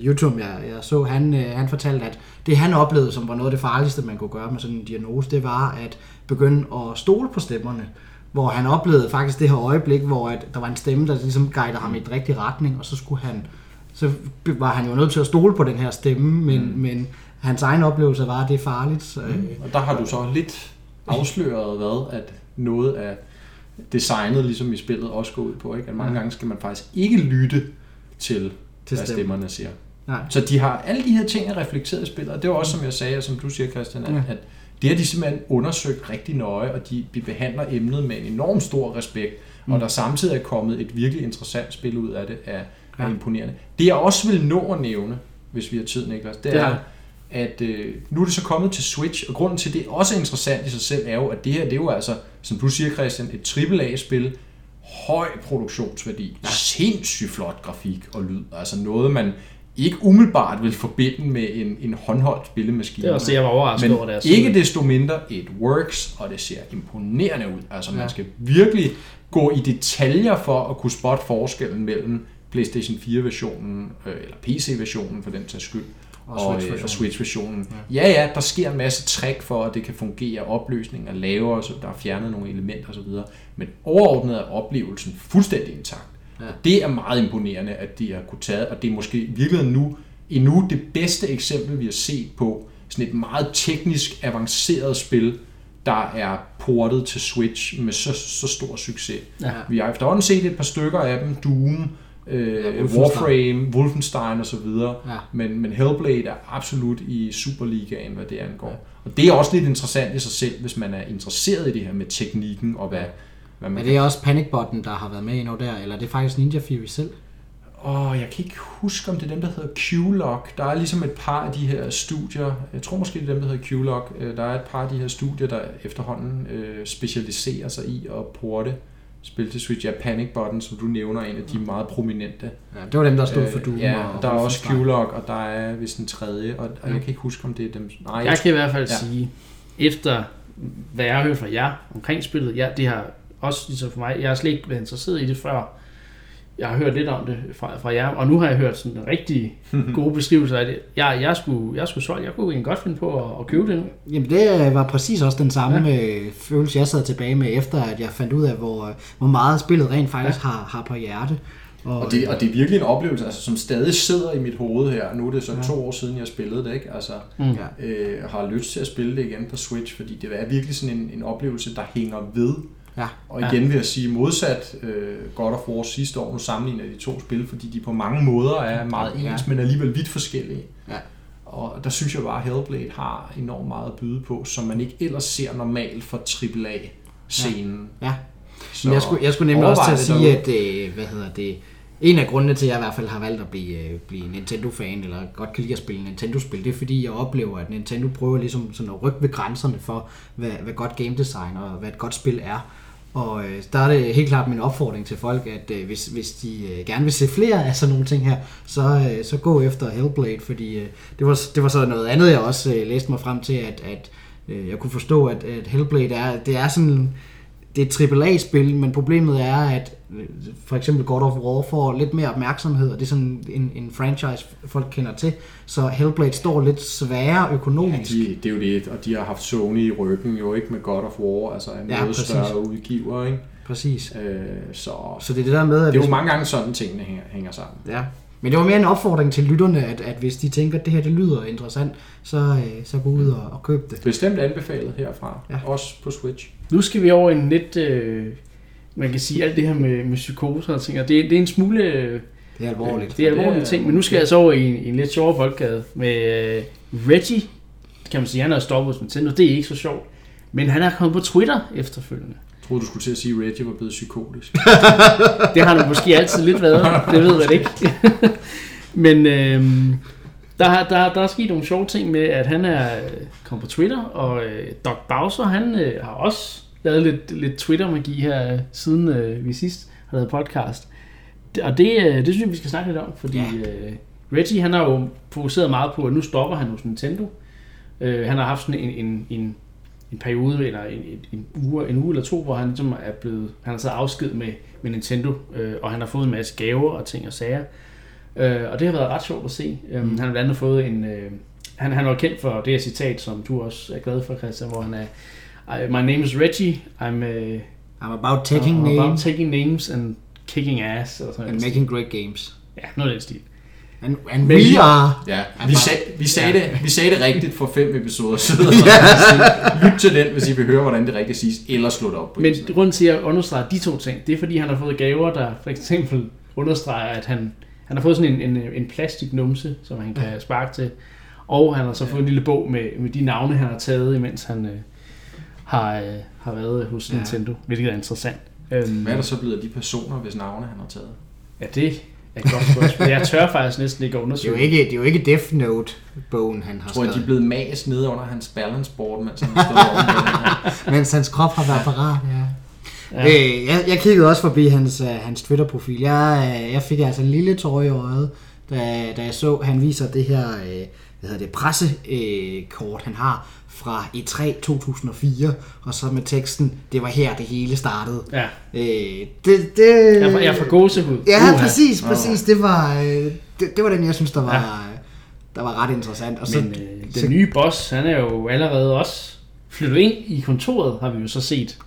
YouTube, jeg, jeg så, han, øh, han fortalte, at det han oplevede, som var noget af det farligste, man kunne gøre med sådan en diagnose, det var at begynde at stole på stemmerne. Hvor han oplevede faktisk det her øjeblik, hvor at der var en stemme, der ligesom guidede ham i den rigtige retning, og så skulle han så var han jo nødt til at stole på den her stemme, men, mm. men hans egen oplevelse var, at det er farligt. Så, mm. Øh. Og der har du så lidt afsløret, hvad at noget af designet, ligesom i spillet, også går ud på. Ikke? At mange gange skal man faktisk ikke lytte til, til hvad stemmerne siger. Nej. Så de har alle de her ting reflekteret i spillet, og det var også, som jeg sagde, og som du siger, Christian, at, ja. at det har de simpelthen undersøgt rigtig nøje, og de, de behandler emnet med en enorm stor respekt, mm. og der samtidig er kommet et virkelig interessant spil ud af det, er, ja. er imponerende. Det jeg også vil nå at nævne, hvis vi har tid, Niklas, det, det er, at øh, nu er det så kommet til Switch, og grunden til, at det er også interessant i sig selv, er jo, at det her, det er jo altså, som du siger, Christian, et AAA-spil, høj produktionsværdi, ja. sindssygt flot grafik og lyd, altså noget, man ikke umiddelbart vil forbinde med en, en håndholdt spillemaskine. Det er også det, jeg var overrasket over. Men ikke desto mindre, et works, og det ser imponerende ud. Altså ja. man skal virkelig gå i detaljer for at kunne spotte forskellen mellem PlayStation 4-versionen, øh, eller PC-versionen for den tages skyld, og, og Switch-versionen. Og Switch-versionen. Ja. ja, ja, der sker en masse trick for, at det kan fungere. Opløsning er lavere, så der er fjernet nogle elementer osv. Men overordnet er oplevelsen fuldstændig intakt. Ja. Og det er meget imponerende, at de har kunne tage, og det er måske virkelig nu endnu det bedste eksempel, vi har set på sådan et meget teknisk avanceret spil, der er portet til Switch med så, så stor succes. Ja. Vi har efterhånden set et par stykker af dem, Doom, øh, ja, Warframe, Wolfenstein osv., ja. men, men Hellblade er absolut i Superligaen, hvad det angår. Ja. Og det er også lidt interessant i sig selv, hvis man er interesseret i det her med teknikken og hvad, hvad man... Er det også Panic Button, der har været med endnu der, eller er det faktisk Ninja Theory selv? Åh, oh, jeg kan ikke huske, om det er dem, der hedder Q-Lock. Der er ligesom et par af de her studier, jeg tror måske, det er dem, der hedder Q-Lock. Øh, der er et par af de her studier, der efterhånden øh, specialiserer sig i at porte spil til Switch. Ja, Panic Button, som du nævner, en af de meget prominente. Ja, det var dem, der stod for øh, Doom. Ja, og der er også Q-Lock, og der er vist en tredje, og, og ja. jeg kan ikke huske, om det er dem. Nej, jeg, jeg kan i hvert fald ja. sige, efter hvad jeg har hørt fra jer omkring spillet, ja, det har også ligesom for mig, jeg har slet ikke været interesseret i det før, jeg har hørt lidt om det fra, fra jer, og nu har jeg hørt sådan en rigtig <laughs> gode beskrivelse af det. Jeg, jeg, skulle, jeg skulle solgt, jeg kunne egentlig godt finde på at, at købe det nu. Jamen det var præcis også den samme ja. Øh, følelse, jeg sad tilbage med, efter at jeg fandt ud af, hvor, hvor meget spillet rent faktisk ja. har, har på hjerte. Og, og, det, og det er virkelig en oplevelse, altså, som stadig sidder i mit hoved her. Nu er det så ja. to år siden, jeg spillede det, ikke? Altså, mm. øh, har lyst til at spille det igen på Switch, fordi det er virkelig sådan en, en oplevelse, der hænger ved Ja. Og igen ja. vil jeg sige modsat øh, God of War sidste år, nu sammenligner de to spil, fordi de på mange måder er meget ens, ja. men alligevel vidt forskellige. Ja. Og der synes jeg bare, at Hellblade har enormt meget at byde på, som man ikke ellers ser normalt for AAA-scenen. Ja. ja. Så jeg skulle, jeg skulle nemlig også til at sige, at øh, hvad hedder det, en af grundene til, at jeg i hvert fald har valgt at blive, øh, blive Nintendo-fan, eller godt kan lide at spille Nintendo-spil, det er fordi, jeg oplever, at Nintendo prøver ligesom sådan at rykke ved grænserne for, hvad, hvad godt game design og hvad et godt spil er. Og øh, der er det helt klart min opfordring til folk, at øh, hvis, hvis de øh, gerne vil se flere af sådan nogle ting her, så, øh, så gå efter Hellblade, fordi øh, det, var, det var så noget andet, jeg også øh, læste mig frem til, at, at øh, jeg kunne forstå, at, at Hellblade er, det er sådan det er et AAA-spil, men problemet er, at for eksempel God of War får lidt mere opmærksomhed, og det er sådan en, en franchise, folk kender til, så Hellblade står lidt sværere økonomisk. Ja, de, det er jo det, og de har haft Sony i ryggen jo ikke med God of War, altså en ja, noget præcis. større udgiver, ikke? Præcis. Øh, så, så det er det der med, at... Det er jo mange gange sådan, tingene hænger, hænger sammen. Ja, men det var mere en opfordring til lytterne, at, at hvis de tænker, at det her det lyder interessant, så, øh, så gå ud og, og køb det. Bestemt anbefalet herfra, ja. også på Switch. Nu skal vi over en lidt, øh, man kan sige, alt det her med, med psykoser og ting, og det, det er en smule... Øh, det er alvorligt. Det er alvorlige ting, men nu skal jeg så over i en, en lidt sjovere folkegade med øh, Reggie, kan man sige, han har stoppet hos Nintendo, det er ikke så sjovt, men han er kommet på Twitter efterfølgende. Jeg troede, du skulle til at sige, at Reggie var blevet psykotisk. <laughs> det har han måske altid lidt været, det ved jeg ikke. <laughs> men øh, der, har, der, der er sket nogle sjove ting med, at han er kommet på Twitter, og øh, Doc Bowser, han øh, har også lavet lidt, lidt Twitter-magi her, siden øh, vi sidst har lavet podcast. Og det, øh, det synes jeg, vi skal snakke lidt om, fordi ja. øh, Reggie, han har jo fokuseret meget på, at nu stopper han hos Nintendo. Øh, han har haft sådan en, en, en, en periode, eller en, en, uge, en uge eller to, hvor han ligesom er blevet, han har taget afsked med, med Nintendo, øh, og han har fået en masse gaver og ting og sager. Øh, og det har været ret sjovt at se. Øh, mm. Han har blandt andet fået en... Øh, han, han var kendt for det her citat, som du også er glad for, Christian, hvor han er... My name is Reggie. I'm, uh, I'm about taking I'm names. about taking names and kicking ass. Eller sådan and making great games. Ja, noget af den stil. And, and we are... Ja, vi, sag, vi, sagde ja. det, vi sagde det rigtigt for fem episoder siden. <laughs> ja. Lyt til den, hvis I vil høre, hvordan det rigtigt siges, eller slå det op på Men grunden til at understrege de to ting, det er fordi, han har fået gaver, der for eksempel understreger, at han, han har fået sådan en, en, en plastiknumse, som han kan ja. sparke til. Og han har så fået en lille bog med, med de navne, han har taget, imens han øh, har, øh, har været hos ja. Nintendo, hvilket er interessant. Øhm, Hvad er der så blevet af de personer, hvis navne han har taget? Ja, det er et godt spørgsmål. Jeg tør faktisk næsten ikke at undersøge. Det er jo ikke, det er jo ikke Death Note-bogen, han har skrevet. Jeg tror, de er blevet mas nede under hans balance board, mens han stod <laughs> Mens hans krop har været parat, ja. Ja. Øh, jeg, jeg kiggede også forbi hans, uh, hans Twitter-profil. Jeg, uh, jeg fik altså en lille tår i øjet, da, da jeg så, han viser det her uh, hvad hedder det, pressekort, uh, han har fra E3 2004, og så med teksten, det var her det hele startede. Ja. Øh, det, det, jeg, får, jeg får gåsehud. Ja, uh, præcis, præcis. Det var, øh, det, det var den, jeg synes, der var, ja. der var ret interessant. Og så, Men øh, den så, nye boss, han er jo allerede også flyttet ind i kontoret, har vi jo så set.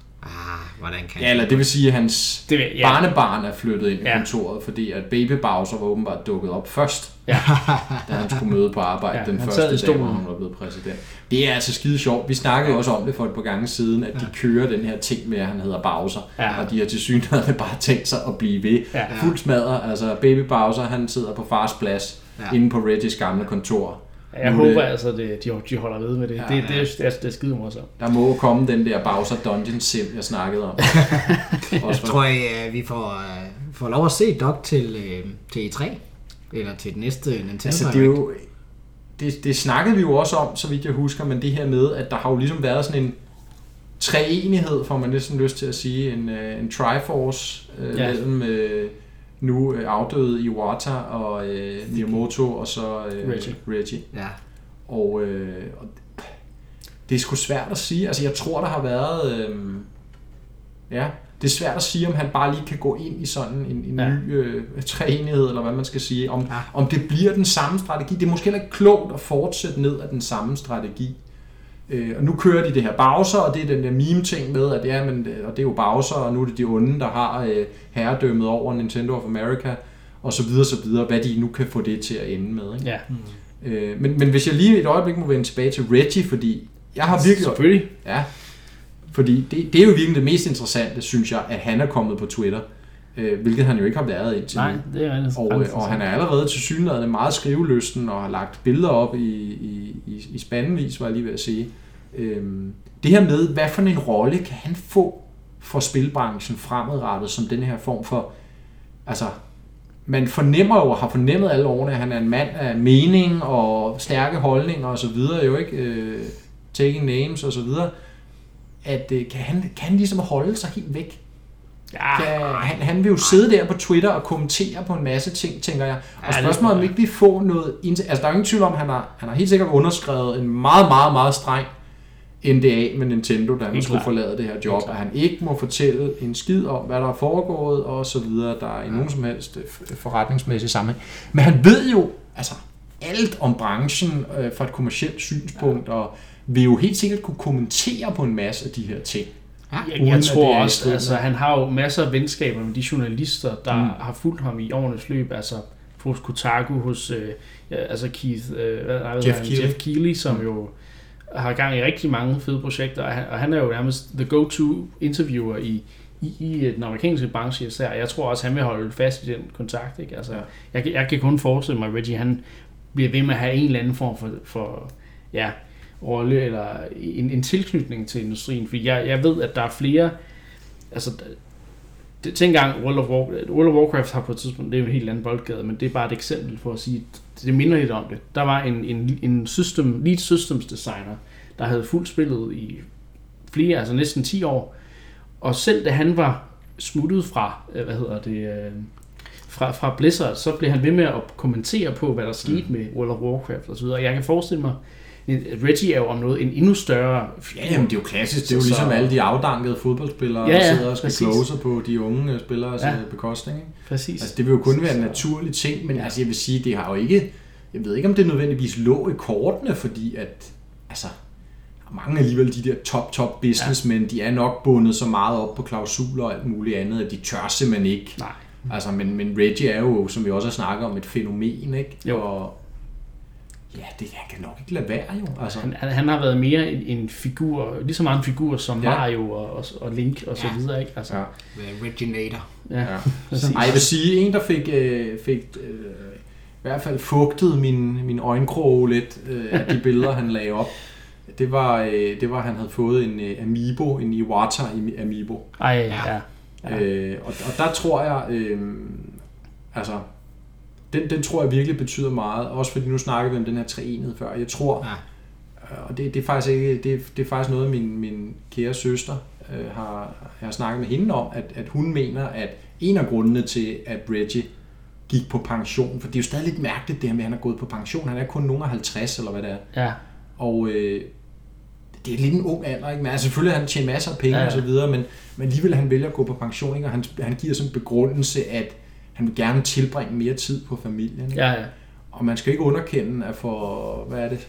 Hvordan kan Ja, eller det vil sige, at hans det vil, ja. barnebarn er flyttet ind ja. i kontoret, fordi at baby Bowser var åbenbart dukket op først, ja. <laughs> da han skulle møde på arbejde ja, den første dag, hvor han var blevet præsident. Det er altså skide sjovt. Vi snakkede også om det for et par gange siden, at de kører den her ting med, at han hedder Bowser, ja. og de har til synligheden bare tænkt sig at blive ved. Ja. Fuld smadret. Altså, baby Bowser, han sidder på fars plads, ja. inde på Reggies gamle kontor jeg nu håber det, altså, det, de, de holder ved med det. Ja, det, det, det, er, det er skide morsomt. Der må komme den der Bowser Dungeon sim, jeg snakkede om. <laughs> jeg tror, jeg, vi får, uh, får lov at se Doc til, uh, til E3. Eller til det næste Nintendo altså, det, er jo, det, det snakkede vi jo også om, så vidt jeg husker, men det her med, at der har jo ligesom været sådan en treenighed, får man næsten lyst til at sige, en, uh, en Triforce uh, ja. mellem... Uh, nu øh, afdøde Iwata og øh, Miyamoto og så øh, Reggie. Reggie. Ja. Og, øh, og det er sgu svært at sige. Altså jeg tror der har været øh, ja, det er svært at sige om han bare lige kan gå ind i sådan en, en ja. ny øh, træenighed eller hvad man skal sige. Om, ja. om det bliver den samme strategi. Det er måske heller ikke klogt at fortsætte ned af den samme strategi. Øh, og nu kører de det her Bowser, og det er den der meme-ting med, at ja, men, og det er jo Bowser, og nu er det de onde, der har øh, herredømmet over Nintendo of America, og så videre, så videre, hvad de nu kan få det til at ende med. Ikke? Ja. Mm. Øh, men, men hvis jeg lige et øjeblik må vende tilbage til Reggie, fordi jeg har virkelig... Selvfølgelig. Ja, fordi det, det er jo virkelig det mest interessante, synes jeg, at han er kommet på Twitter. Øh, hvilket han jo ikke har været indtil Nej, det er rigtigt. Og, og han er allerede til synligheden meget skriveløsten og har lagt billeder op i, i, i, i spandvis, var jeg lige ved at sige. Øhm, det her med, hvad for en rolle kan han få for spilbranchen fremadrettet som den her form for, altså man fornemmer jo, og har fornemmet alle årene, at han er en mand af mening og stærke holdninger og så videre, jo ikke, øh, taking names og så videre, at øh, kan, han, kan han ligesom holde sig helt væk? Ja, kan, han, han vil jo sidde der på Twitter og kommentere på en masse ting, tænker jeg. Og ja, spørgsmålet om ikke vi får noget... Altså, der er ingen tvivl om, han har, han har helt sikkert underskrevet en meget, meget, meget streng NDA med Nintendo, da han skulle forlade det her job, at han ikke må fortælle en skid om, hvad der er foregået, og så videre, der er i nogen som helst øh, forretningsmæssig sammenhæng. Men han ved jo altså alt om branchen øh, fra et kommersielt synspunkt, ja. og vil jo helt sikkert kunne kommentere på en masse af de her ting. Ja, jeg, tror også, altså, han har jo masser af venskaber med de journalister, der mm. har fulgt ham i årenes løb, altså hos Kotaku, hos øh, altså Keith, øh, hvad, Jeff, han, Keighley. Jeff Keighley, som mm. jo har gang i rigtig mange fede projekter, og han, og han er jo nærmest the go-to interviewer i, i, i den amerikanske branche især. Jeg tror også, han vil holde fast i den kontakt. Ikke? Altså, jeg, jeg kan kun forestille mig, at Reggie han bliver ved med at have en eller anden form for, for ja, rolle eller en, en tilknytning til industrien. For jeg, jeg ved, at der er flere... Altså, det, til engang World of, War, World of Warcraft har på et tidspunkt, det er jo en helt anden boldgade, men det er bare et eksempel for at sige, det minder lidt om det. Der var en, en, en system, lead systems designer, der havde fuldt spillet i flere, altså næsten 10 år, og selv da han var smuttet fra, øh, hvad hedder det, øh, fra, fra Blizzard, så blev han ved med at kommentere på, hvad der skete mm. med World of Warcraft og så videre. Jeg kan forestille mig, Reggie er jo om noget en endnu større figur. Ja, jamen, det er jo klassisk. Det er jo ligesom så, alle de afdankede fodboldspillere, ja, ja, der sidder og skal close på de unge spillere ja. bekostning. Ikke? Præcis. Altså, det vil jo kun være en naturlig ting, men altså, jeg vil sige, det har jo ikke... Jeg ved ikke, om det nødvendigvis lå i kortene, fordi at... Altså, mange alligevel de der top, top businessmen, ja. de er nok bundet så meget op på klausuler og alt muligt andet, at de tør simpelthen ikke. Nej. Altså, men, men Reggie er jo, som vi også har snakket om, et fænomen, ikke? Jo. Og, Ja, det han kan nok ikke lade være jo. Altså. Han, han har været mere en, en figur, lige så meget en figur som ja. Mario og, og, og Link og så ja. videre, ikke? Altså. Ja. Reginator. Ja, ja. Ej, jeg vil sige, en der fik, øh, fik øh, i hvert fald fugtet min, min øjenkroge lidt øh, af de <laughs> billeder, han lagde op. Det var, øh, det var, at han havde fået en øh, Amiibo, en Iwata Amiibo. Ej, ja. ja. Øh, og, og der tror jeg, øh, altså, den, den tror jeg virkelig betyder meget, også fordi nu snakker vi om den her treenhed før. Jeg tror, ja. Øh, og det, det, er faktisk ikke, det, det er faktisk noget, min, min kære søster øh, har, jeg har snakket med hende om, at, at hun mener, at en af grundene til, at Reggie gik på pension, for det er jo stadig lidt mærkeligt det her med, at han er gået på pension. Han er kun nogen af 50, eller hvad det er. Ja. Og øh, det er lidt en ung alder, ikke? Men altså, selvfølgelig han tjent masser af penge ja, ja. og så videre, men, men alligevel han vælger at gå på pension, ikke? og han, han giver sådan en begrundelse, at han vil gerne tilbringe mere tid på familien. Ikke? Ja, ja. Og man skal ikke underkende, at for, hvad er det,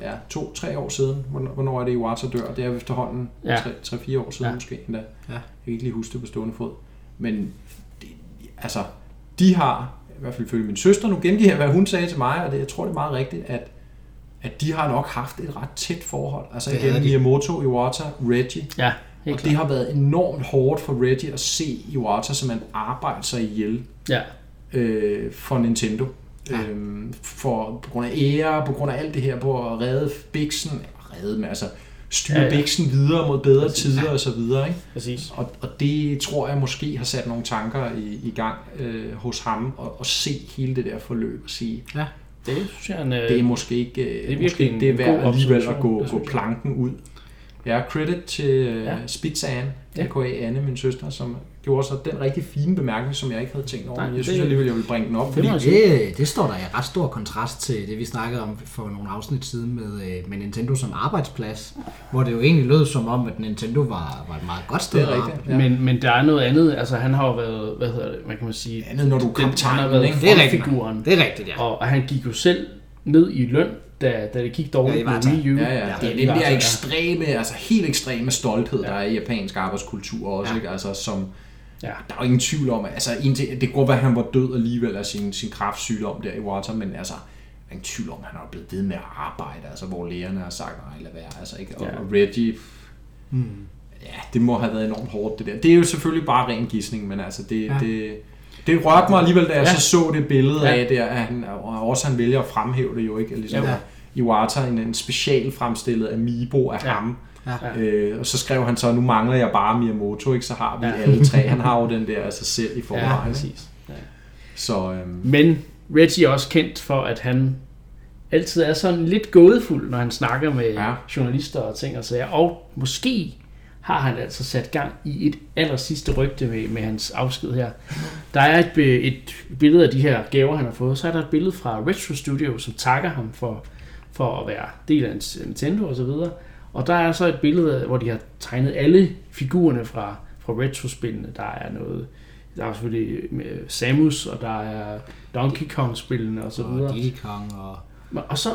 ja, to-tre år siden, hvornår er det, Iwata dør? Det er efterhånden ja. tre-fire år siden ja. måske endda. Ja. Jeg kan ikke lige huske det på stående fod. Men det, altså, de har, i hvert fald følge min søster, nu gengiver jeg, hvad hun sagde til mig, og det, jeg tror, det er meget rigtigt, at at de har nok haft et ret tæt forhold. Altså igen, Miyamoto, Iwata, Reggie. Ja. Helt og det har været enormt hårdt for Reggie at se Iwata som man arbejder sig ihjel ja. øh, for Nintendo. Ja. Øhm, for, på grund af ære, på grund af alt det her, på at redde Bixen, redde med, altså styre ja, ja. Bixen videre mod bedre Præcis. tider ja. og så videre. Ikke? Præcis. Og, og det tror jeg måske har sat nogle tanker i, i gang øh, hos ham, og, og se hele det der forløb og sige, ja. Det synes jeg, en, det er måske ikke det er, måske ikke det er værd alligevel at gå, gå planken ud. Ja, credit til uh, ja. Spitz Anne, ja. Anne, min søster, som gjorde så den rigtig fine bemærkning, som jeg ikke havde tænkt over. Nej, men jeg det, synes alligevel, jeg vil bringe den op. Fordi det, det står der i ret stor kontrast til det, vi snakkede om for nogle afsnit siden med, øh, med Nintendo som arbejdsplads, hvor det jo egentlig lød som om, at Nintendo var, var et meget godt sted. Det er rigtigt, ja. men, men der er noget andet. Altså, han har jo været, hvad hedder det, hvad kan man sige? Andet, når du den, han har været det er rigtigt, det er rigtigt, ja. Og han gik jo selv ned i løn da, da det gik dårligt ja, med Wii U. Ja, ja. ja, det er den der ekstreme, altså helt ekstreme stolthed, ja. der er i japansk arbejdskultur også, ja. ikke? Altså, som, ja. der er jo ingen tvivl om, altså det går være, at han var død alligevel af sin, sin kraftsygdom der i Water, men altså, der er ingen tvivl om, at han er blevet ved med at arbejde, altså hvor lægerne har sagt, nej, lad være, altså ikke, og, ja. og Reggie, hmm. ja, det må have været enormt hårdt det der. Det er jo selvfølgelig bare ren gissning, men altså det, ja. det, det rørte mig alligevel, da jeg ja. så så det billede ja. af det, at han, og også han vælger at fremhæve det jo ikke, ligesom ja. Iwata en, en special fremstillet Amiibo af ja. ham. Ja. Øh, og så skrev han så, nu mangler jeg bare Miyamoto, ikke? så har vi ja. alle tre. Han har jo den der sig selv i forvejen. Ja, præcis. Ja. Så, øhm. Men Reggie er også kendt for, at han altid er sådan lidt gådefuld, når han snakker med ja. journalister og ting og sager. Og måske har han altså sat gang i et aller sidste rygte med, med hans afsked her. Der er et, et billede af de her gaver, han har fået. Så er der et billede fra Retro Studio, som takker ham for, for at være del af Nintendo og så videre. Og der er så et billede, hvor de har tegnet alle figurerne fra, fra retrospillene. Der er noget, der er selvfølgelig Samus, og der er Donkey Kong-spillene og så videre. Og Diddy Kong og... Og så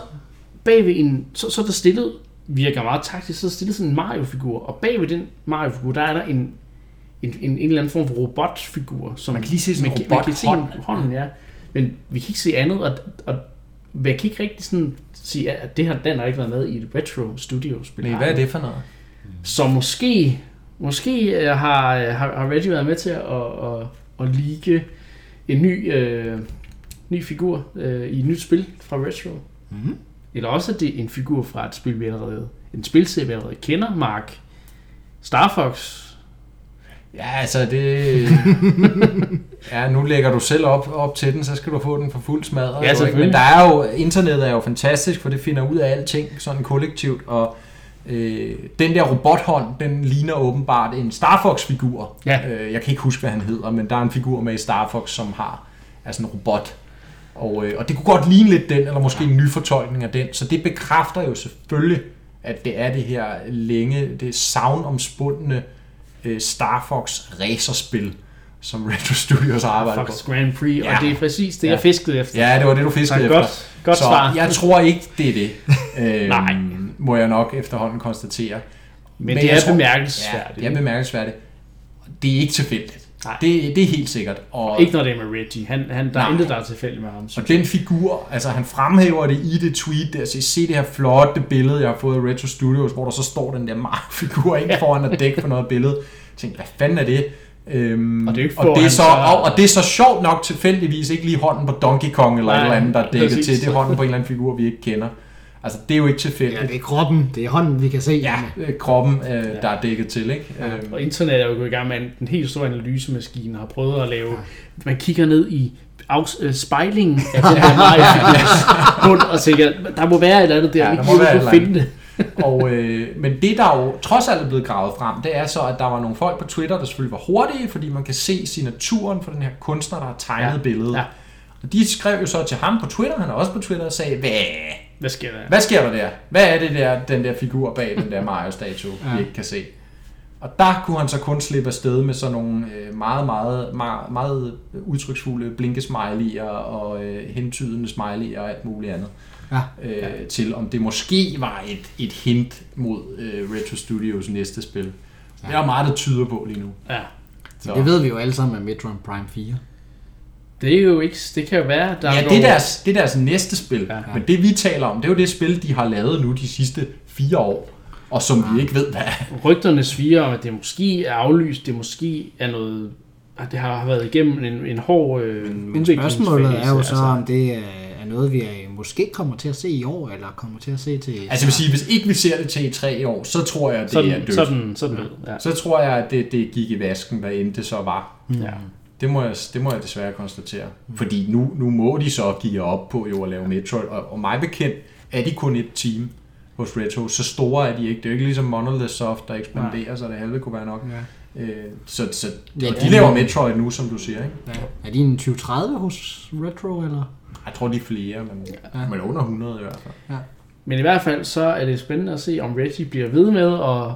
bagved en, så, så er der stillet virker meget taktisk, så stillet sådan en Mario-figur, og bagved den Mario-figur, der er der en, en, en, en eller anden form for robotfigur. Som man kan lige se sådan en robot man kan se hånd. hånden, ja. Men vi kan ikke se andet, og, og jeg kan ikke rigtig sådan sige, at det har, den har ikke været med i et retro studio spil. Nej, hvad er det for noget? Så måske, måske øh, har, har, har Reggie været med til at, at, at, at lige en ny, øh, ny figur øh, i et nyt spil fra Retro. Mm-hmm. Eller også er det en figur fra et spil, vi allerede, en spilserie, vi allerede kender, Mark. Star Fox. Ja, altså det... <laughs> ja, nu lægger du selv op, op til den, så skal du få den for fuld smadret. Ja, selvfølgelig. Men der er jo, internettet er jo fantastisk, for det finder ud af alting sådan kollektivt, og øh, den der robothånd, den ligner åbenbart en Star Fox-figur. Ja. Øh, jeg kan ikke huske, hvad han hedder, men der er en figur med i Star Fox, som har altså en robot Og, øh, og det kunne godt ligne lidt den, eller måske en ny fortolkning af den. Så det bekræfter jo selvfølgelig, at det er det her længe, det savnomspundne øh, Star Fox racerspil, som Retro Studios arbejder Fox på. Grand Prix, ja. og det er præcis det, jeg fiskede efter. Ja, det var det, du fiskede efter. Godt, godt så svar. jeg tror ikke, det er det. <laughs> øhm, Nej. Må jeg nok efterhånden konstatere. Men, Men det er tror, bemærkelsesværdigt. Ja, det er bemærkelsesværdigt. Det er ikke tilfældigt. Nej. Det, det er helt sikkert. Og, ikke når det er med Reggie. Han, han, der nej. er intet, der er tilfældigt med ham. Og den figur, altså han fremhæver det i det tweet der, så se det her flotte billede, jeg har fået i Retro Studios, hvor der så står den der Mario-figur ind foran at dække for noget billede. Jeg tænkte, hvad fanden er det? Øhm, og, det er og, det er så, og, og det er så sjovt nok tilfældigvis ikke lige hånden på Donkey Kong eller nej, et eller andet, der er dækket til. Det er hånden på en eller anden figur, vi ikke kender. Altså, det er jo ikke tilfældigt. Ja, det er kroppen, det er hånden, vi kan se. Ja, kroppen, øh, ja. der er dækket til, ikke? Ja. Øhm. Og internet er jo gået i gang med en helt stor analysemaskine, har prøvet at lave, ja. man kigger ned i af, øh, spejlingen <laughs> af den her Mario og tænker, der må være et eller andet der, ja, vi kan ikke finde det. og, <laughs> øh, men det, der jo trods alt er blevet gravet frem, det er så, at der var nogle folk på Twitter, der selvfølgelig var hurtige, fordi man kan se signaturen for den her kunstner, der har tegnet ja. billedet. Ja. Og de skrev jo så til ham på Twitter, han er også på Twitter, og sagde, hvad? Hvad sker der? Hvad sker der der? Hvad er det der, den der figur bag den der Mario-statue, <laughs> ja. vi ikke kan se? Og der kunne han så kun slippe afsted med sådan nogle øh, meget, meget, meget, meget udtryksfulde blinkesmiley'er og øh, hentydende smiley'er og alt muligt andet. Ja. Øh, til om det måske var et, et hint mod øh, Retro Studios næste spil. Ja. Det er meget, der tyder på lige nu. Ja. Så. Det ved vi jo alle sammen med Metroid Prime 4. Det er jo ikke, det kan jo være, der ja, er det, er deres, det er deres næste spil. Ja. Men det vi taler om, det er jo det spil, de har lavet nu de sidste fire år. Og som ja. vi ikke ved, hvad Rygterne sviger om, at det måske er aflyst, det måske er noget... At det har været igennem en, en hård øh, Men, spørgsmålet er jo så, altså, om det er er noget, vi måske kommer til at se i år, eller kommer til at se til... Altså jeg vil sige, hvis ikke vi ser det til i tre år, så tror jeg, at det sådan, er dødt. Sådan, sådan ja. ja. Så tror jeg, at det, det gik i vasken, hvad end det så var. Mm. Ja. Det må, jeg, det må jeg desværre konstatere. Mm. Fordi nu, nu må de så give op på jo at lave Metroid, og, og mig bekendt er de kun et team hos Retro. Så store er de ikke. Det er jo ikke ligesom Monolith Soft, der ekspanderer, så det halve kunne være nok. Ja. Øh, så så ja, de, de laver Metroid nu, som du siger. Ikke? Ja. Er de en 2030 hos Retro, eller? Jeg tror, de er flere, men, ja. men under 100 i hvert fald. Ja. Men i hvert fald så er det spændende at se, om Reggie bliver ved med at,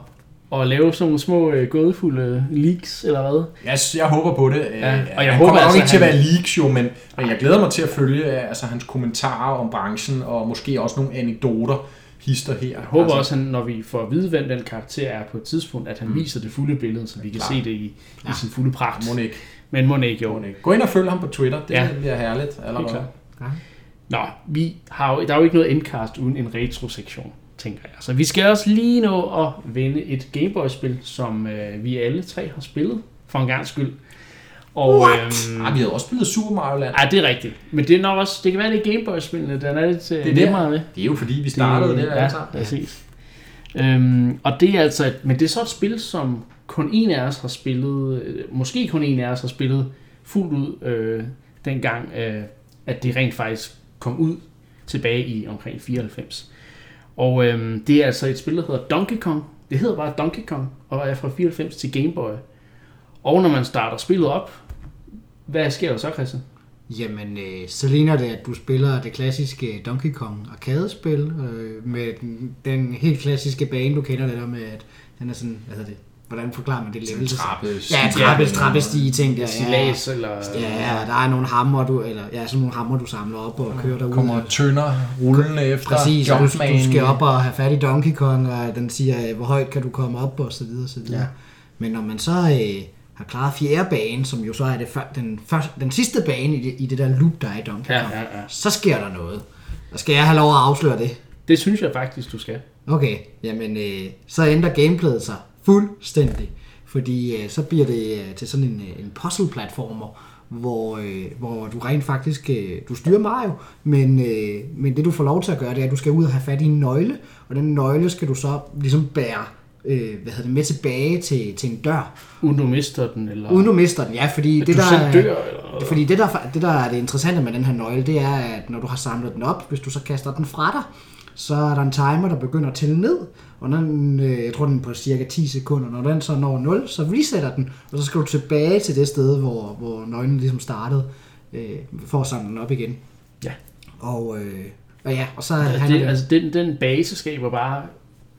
at lave sådan nogle små øh, gådefulde leaks, eller hvad? Jeg, jeg håber på det. Ja, og jeg han håber kommer nok altså, ikke til at være leaks jo, men, men jeg glæder mig til at følge altså, hans kommentarer om branchen, og måske også nogle anekdoter, hister her. Jeg håber altså, også, at når vi får at vide, hvem den karakter er på et tidspunkt, at han mm. viser det fulde billede, så vi kan Klar. se det i, ja. i sin fulde pragt. Må ikke. Men må ikke, jo. Må ikke. Gå ind og følg ham på Twitter, det ja. bliver herligt allerede. Ja. Nå, vi har jo, der er jo ikke noget endcast uden en retro-sektion, tænker jeg. Så vi skal også lige nå at vende et Gameboy-spil, som øh, vi alle tre har spillet, for en gang skyld. Og, øhm, Ej, vi havde også spillet Super Mario Land. Ja, det er rigtigt. Men det er nok også, det kan være, det er Gameboy-spillene, den er lidt det er nemmere med. Det er jo fordi, vi startede det, det ja, altså. præcis. Øhm, og det er altså, et, men det er så et spil, som kun en af os har spillet, øh, måske kun en af os har spillet fuldt ud, øh, dengang, øh, at det rent faktisk kom ud tilbage i omkring 94. Og øhm, det er altså et spil, der hedder Donkey Kong. Det hedder bare Donkey Kong, og er fra 94 til Game Boy. Og når man starter spillet op, hvad sker der så, Christian? Jamen, øh, så ligner det, at du spiller det klassiske Donkey Kong arcade-spil, øh, med den, den helt klassiske bane, du kender det der med, at den er sådan, hvad hedder det, hvordan forklarer man det level? Trappes. Ja, trappes, trappestige ting der. Silas, ja, eller... Ja, der er nogle hammer, du, eller, ja, sådan nogle hammer, du samler op og kører derud. Kommer tønder rullende efter Præcis, du, du, skal op og have fat i Donkey Kong, og den siger, hvor højt kan du komme op, og så videre, så videre. Ja. Men når man så øh, har klaret fjerde bane, som jo så er det før, den, første, den sidste bane i det, i det der loop, der er i Donkey Kong, ja, ja, ja. så sker der noget. Og skal jeg have lov at afsløre det? Det synes jeg faktisk, du skal. Okay, jamen øh, så ændrer gameplayet sig fuldstændig. Fordi øh, så bliver det øh, til sådan en, øh, en puzzle-platformer, hvor, øh, hvor du rent faktisk, øh, du styrer Mario, men, øh, men det du får lov til at gøre, det er, at du skal ud og have fat i en nøgle, og den nøgle skal du så ligesom bære øh, hvad hedder det, med tilbage til, til en dør. Uden du mister den? Eller? Uden du mister den, ja, fordi, det der, dør, eller? fordi det, der, det der er det interessante med den her nøgle, det er, at når du har samlet den op, hvis du så kaster den fra dig, så er der en timer, der begynder at tælle ned, og den, øh, jeg tror den er på cirka 10 sekunder. Når den så når 0, så resetter den, og så skal du tilbage til det sted, hvor, hvor nøglen ligesom startede, øh, for at samle den op igen. Ja. Og, øh, og ja, og så ja, han det, altså, den, den base skaber bare...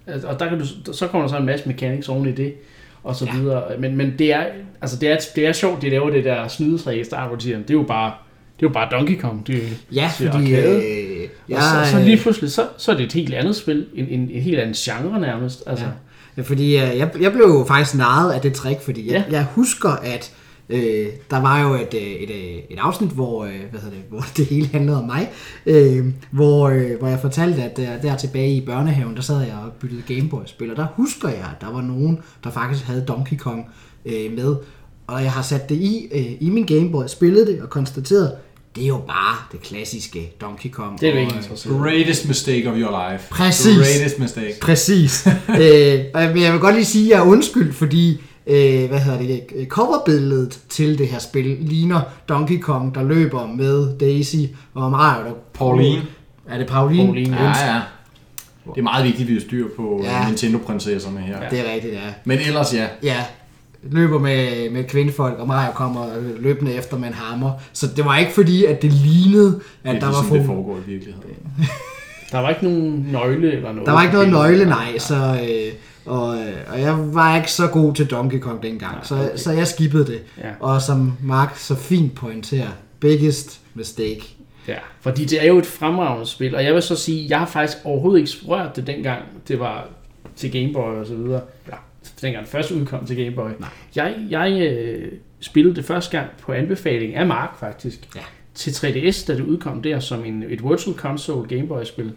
Altså, og der kan du, så kommer der så en masse mechanics oven i det, og så ja. videre. Men, men det er, altså det er, det er sjovt, de laver det der snydetræ i Star Wars. Det er jo bare det er jo bare Donkey Kong. Det, ja, det fordi... Øh, ja, og så, så lige pludselig, så, så er det et helt andet spil. En, en, en helt anden genre nærmest. Altså. Ja. ja fordi øh, jeg, jeg blev jo faktisk narret af det trick, fordi jeg, ja. jeg husker, at Øh, der var jo et, øh, et, et, et afsnit, hvor, øh, hvad det, hvor <laughs> det hele handlede om mig, øh, hvor, øh, hvor jeg fortalte, at der, der tilbage i børnehaven, der sad jeg og byttede Gameboy-spil, og der husker jeg, at der var nogen, der faktisk havde Donkey Kong øh, med, og jeg har sat det i, øh, i min Gameboy, spillet det og konstateret, det er jo bare det klassiske Donkey Kong. Det er virkelig interessant. Greatest mistake of your life. Præcis. Greatest mistake. Præcis. <laughs> øh, men jeg vil godt lige sige, at jeg er undskyld, fordi øh, hvad hedder det, coverbilledet til det her spil ligner Donkey Kong, der løber med Daisy og Mario. Der Pauline. Er det Pauline? Pauline, ja, ja. Det er meget vigtigt, at vi har styr på ja. Nintendo-prinsesserne her. Ja. Det er rigtigt, ja. Men ellers ja. Ja, løber med, med kvindefolk, og Mario kommer løbende efter med en hammer. Så det var ikke fordi, at det lignede, at det der var... Det det foregår i virkeligheden. der var ikke nogen nøgle eller noget? Der var ikke noget nøgle, nej. Så, øh, og, og jeg var ikke så god til Donkey Kong dengang, ja, okay. så, så jeg skippede det. Ja. Og som Mark så fint pointerer, biggest mistake. Ja, fordi det er jo et fremragende spil, og jeg vil så sige, jeg har faktisk overhovedet ikke rørt det dengang, det var til Game Boy og så videre. Ja, dengang det først udkom til Game Boy. Nej. Jeg, jeg øh, spillede det første gang på anbefaling af Mark faktisk, ja. til 3DS, da det udkom der som en, et Virtual Console Game Boy-spil.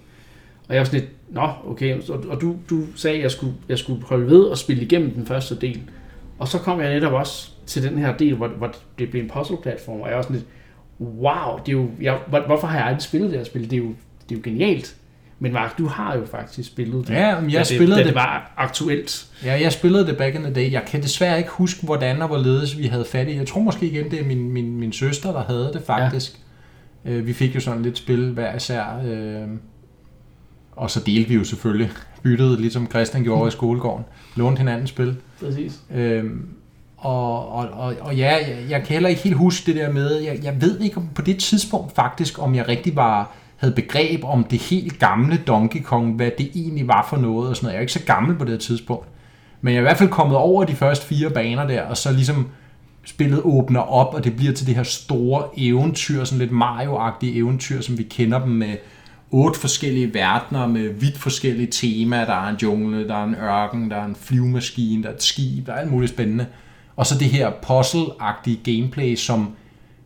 Og jeg var sådan lidt, nå, okay, og, og du, du sagde, at jeg skulle, jeg skulle holde ved og spille igennem den første del. Og så kom jeg netop også til den her del, hvor, hvor det blev en puzzle-platform, og jeg var sådan lidt, wow, det er jo, jeg, hvorfor har jeg aldrig spillet det her spil? Det er jo, det er jo genialt. Men Mark, du har jo faktisk spillet det. Ja, men jeg det, spillede det, det var aktuelt. Ja, jeg spillede det back in the day. Jeg kan desværre ikke huske, hvordan og hvorledes vi havde fat i. Jeg tror måske igen, det er min, min, min søster, der havde det faktisk. Ja. Øh, vi fik jo sådan lidt spil hver især. Øh, og så delte vi jo selvfølgelig byttet, ligesom Christian gjorde i skolegården. Lånte hinanden spil. Præcis. Øhm, og, og, og, og ja, jeg, jeg kan heller ikke helt huske det der med, jeg, jeg ved ikke om på det tidspunkt faktisk, om jeg rigtig var havde begreb om det helt gamle Donkey Kong, hvad det egentlig var for noget og sådan noget. Jeg er ikke så gammel på det tidspunkt. Men jeg er i hvert fald kommet over de første fire baner der, og så ligesom spillet åbner op, og det bliver til det her store eventyr, sådan lidt Mario-agtige eventyr, som vi kender dem med otte forskellige verdener med vidt forskellige temaer. Der er en jungle, der er en ørken, der er en flyvemaskine, der er et skib, der er alt muligt spændende. Og så det her puzzle-agtige gameplay, som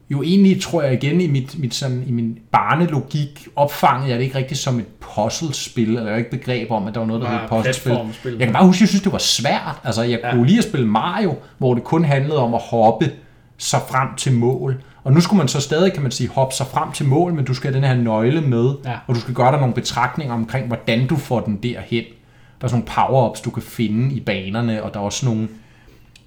jo egentlig, tror jeg igen, i, mit, mit sådan, i min barnelogik opfangede jeg det ikke rigtigt som et puzzlespil, eller jeg ikke begreb om, at der var noget, der hed puzzlespil. Jeg kan bare huske, at jeg synes, det var svært. Altså, jeg ja. kunne lige at spille Mario, hvor det kun handlede om at hoppe så frem til mål. Og nu skulle man så stadig, kan man sige, hoppe sig frem til mål, men du skal have den her nøgle med, ja. og du skal gøre dig nogle betragtninger omkring, hvordan du får den derhen. Der er sådan nogle power-ups, du kan finde i banerne, og der er også nogle,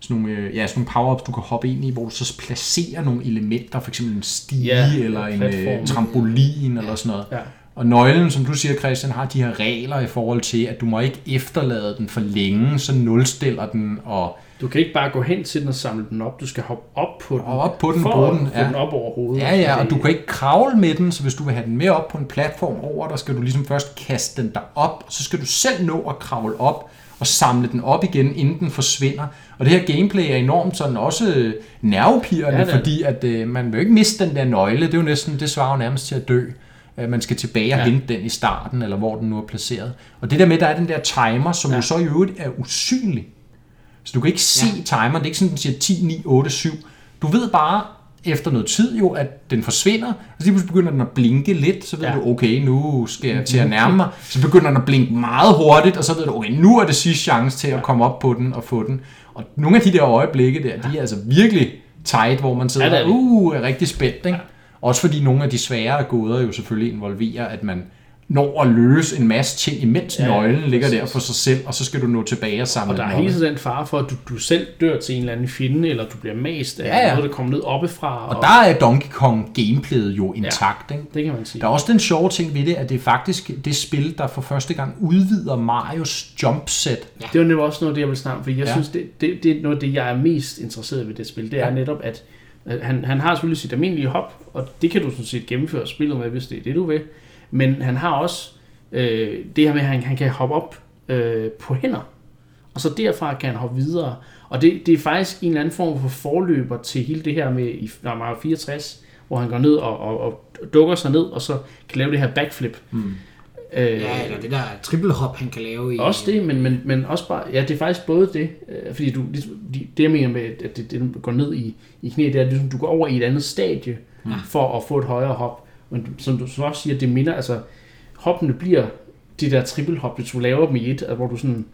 sådan nogle, øh, ja, sådan nogle power-ups, du kan hoppe ind i, hvor du så placerer nogle elementer, f.eks. en stige ja, eller en uh, trampolin eller sådan noget. Ja. Og nøglen, som du siger, Christian, har de her regler i forhold til, at du må ikke efterlade den for længe, så nulstiller den, og du kan ikke bare gå hen til den og samle den op. Du skal hoppe op på den. Og op på den, for den, ja. den op over hovedet. Ja, ja, og du kan ikke kravle med den, så hvis du vil have den med op på en platform over, der skal du ligesom først kaste den der op, så skal du selv nå at kravle op og samle den op igen, inden den forsvinder. Og det her gameplay er enormt sådan også nervepirrende, ja, fordi at øh, man vil ikke miste den der nøgle. Det er jo næsten, det svarer jo nærmest til at dø. Man skal tilbage og ja. hente den i starten, eller hvor den nu er placeret. Og det der med, der er den der timer, som ja. jo så i øvrigt er usynlig. Så du kan ikke se ja. timeren. Det er ikke sådan, den siger 10, 9, 8, 7. Du ved bare efter noget tid jo, at den forsvinder, og så lige pludselig begynder den at blinke lidt, så ved ja. du, okay, nu skal jeg til at nærme mig. Så begynder den at blinke meget hurtigt, og så ved du, okay, nu er det sidste chance til at komme op på den og få den. Og nogle af de der øjeblikke der, de er altså virkelig tight, hvor man sidder, ja, uh, er rigtig spændt. Ikke? Ja. Også fordi nogle af de svære gåder jo selvfølgelig involverer, at man når at løse en masse ting, imens ja, nøglen ligger præcis. der for sig selv, og så skal du nå tilbage og samle Og der er hele tiden den fare for, at du, du selv dør til en eller anden fjende, eller du bliver mast af ja, ja. noget, der kommer ned oppefra. Og, og der er Donkey Kong gameplayet jo intakt. Ja, ikke? det kan man sige. Der er også den sjove ting ved det, at det er faktisk det spil, der for første gang udvider Marios jumpset. Ja. Det var netop også noget, det jeg vil snakke om, for jeg ja. synes, det, det, det er noget af det, jeg er mest interesseret ved det spil. Det er ja. netop, at Han, han har selvfølgelig sit almindelige hop, og det kan du sådan set gennemføre spillet med, hvis det er det, du vil. Men han har også øh, det her med, at han, han kan hoppe op øh, på hænder, og så derfra kan han hoppe videre. Og det, det er faktisk en eller anden form for forløber til hele det her med i Mario 64, hvor han går ned og, og, og dukker sig ned, og så kan lave det her backflip. Mm. Øh, ja, eller det der triple hop, han kan lave i... Også det, men, men, men også bare... Ja, det er faktisk både det, øh, fordi du, det, det jeg mener med, at det, det går ned i, i knæet, det er, at ligesom, du går over i et andet stadie, ja. for at få et højere hop. Men som du så også siger, det minder, altså, hoppene bliver de der triple hop, hvis du laver dem i et, hvor du sådan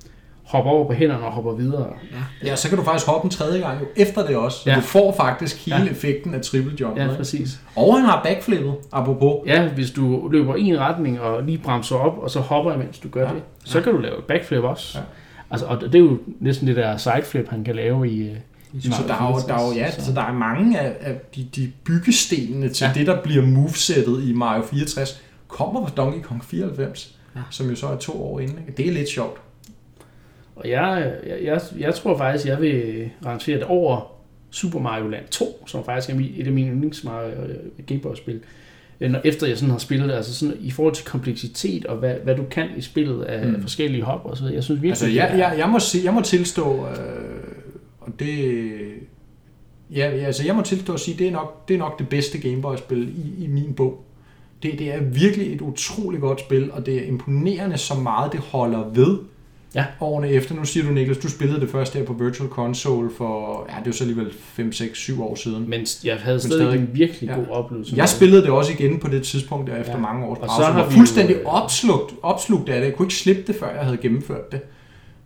hopper over på hænderne og hopper videre. Ja, ja så kan du faktisk hoppe en tredje gang jo efter det også. Så ja. du får faktisk hele ja. effekten af triple jump. Ja, præcis. Og han har backflippet, apropos. Ja, hvis du løber i en retning og lige bremser op, og så hopper mens du gør ja. det, så ja. kan du lave backflip også. Ja. Altså, og det er jo næsten det der sideflip, han kan lave i, øh, så der er jo, der er jo, ja, så. så der er mange af, af de, de byggestenene til ja. det, der bliver movesettet i Mario 64, kommer fra Donkey Kong 94, ja. som jo så er to år inden. Det er lidt sjovt. Og jeg, jeg, jeg, jeg tror faktisk, jeg vil rangere det over Super Mario Land 2, som faktisk er et af mine yndlings øh, Gameboy-spil. Øh, når efter jeg sådan har spillet altså sådan i forhold til kompleksitet og hvad, hvad du kan i spillet af mm. forskellige hop og så videre. Jeg synes virkelig, altså, jeg, jeg, jeg, må, se, jeg må tilstå, øh, det... Ja, altså jeg må tilstå at sige, det er nok det, er nok det bedste Gameboy-spil i, i min bog. Det, det er virkelig et utroligt godt spil, og det er imponerende så meget, det holder ved ja. årene efter. Nu siger du, Niklas, du spillede det første her på Virtual Console for, ja, det var så alligevel 5, 6, 7 år siden. Men jeg havde stadig, stadig en virkelig ja. god oplevelse. Jeg spillede det også igen på det tidspunkt der efter ja. mange års pause. Og så har var fuldstændig jo, opslugt, opslugt af det. Jeg kunne ikke slippe det, før jeg havde gennemført det.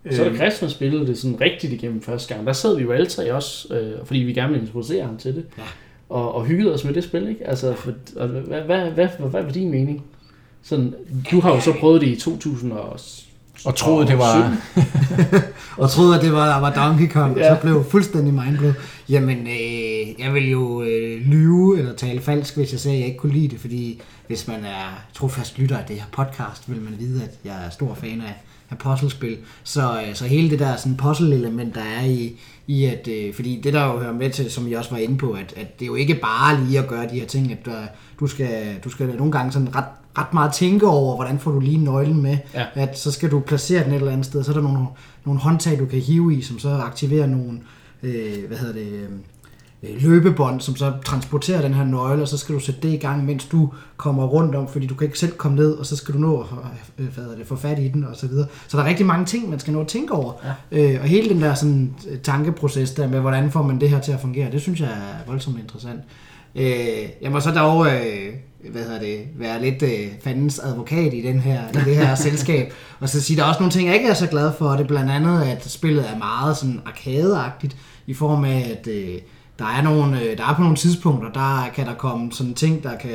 Så er det Christian spillede det sådan rigtigt igennem første gang. Der sad vi jo alle tre også, øh, fordi vi gerne ville introducere ham til det. Ja. Og, og hyggede os med det spil, ikke? Altså, for, og, hvad, hvad, hvad, hvad, hvad var din mening? Sådan, du har jo så prøvet det i 2000 og og troede, det var... <laughs> og troede, at det var, var Donkey Kong, ja. og så blev fuldstændig mindblown. Jamen, øh, jeg vil jo øh, lyve eller tale falsk, hvis jeg sagde, at jeg ikke kunne lide det, fordi hvis man er trofast lytter af det her podcast, vil man vide, at jeg er stor fan af, af puzzlespil. Så, øh, så hele det der sådan puzzle-element, der er i, i at, øh, fordi det der jo hører med til, som jeg også var inde på, at, at det er jo ikke bare lige at gøre de her ting, at du, du, skal, du skal nogle gange sådan ret ret meget tænke over, hvordan får du lige nøglen med. Ja. At så skal du placere den et eller andet sted, så er der nogle, nogle håndtag, du kan hive i, som så aktiverer nogle, øh, hvad hedder det, øh, løbebånd, som så transporterer den her nøgle, og så skal du sætte det i gang, mens du kommer rundt om, fordi du kan ikke selv komme ned, og så skal du nå at øh, hvad hedder det, få fat i den, og så videre. Så der er rigtig mange ting, man skal nå at tænke over. Ja. Øh, og hele den der sådan, tankeproces der med, hvordan får man det her til at fungere, det synes jeg er voldsomt interessant. Øh, jeg må så dog øh, hvad hedder det, være lidt øh, fandens advokat i, den her, i det her <laughs> selskab. Og så sige, der er også nogle ting, jeg ikke er så glad for. Det er blandt andet, at spillet er meget sådan arkadeagtigt i form af, at øh, der er, nogle, øh, der er på nogle tidspunkter, der kan der komme sådan ting, der kan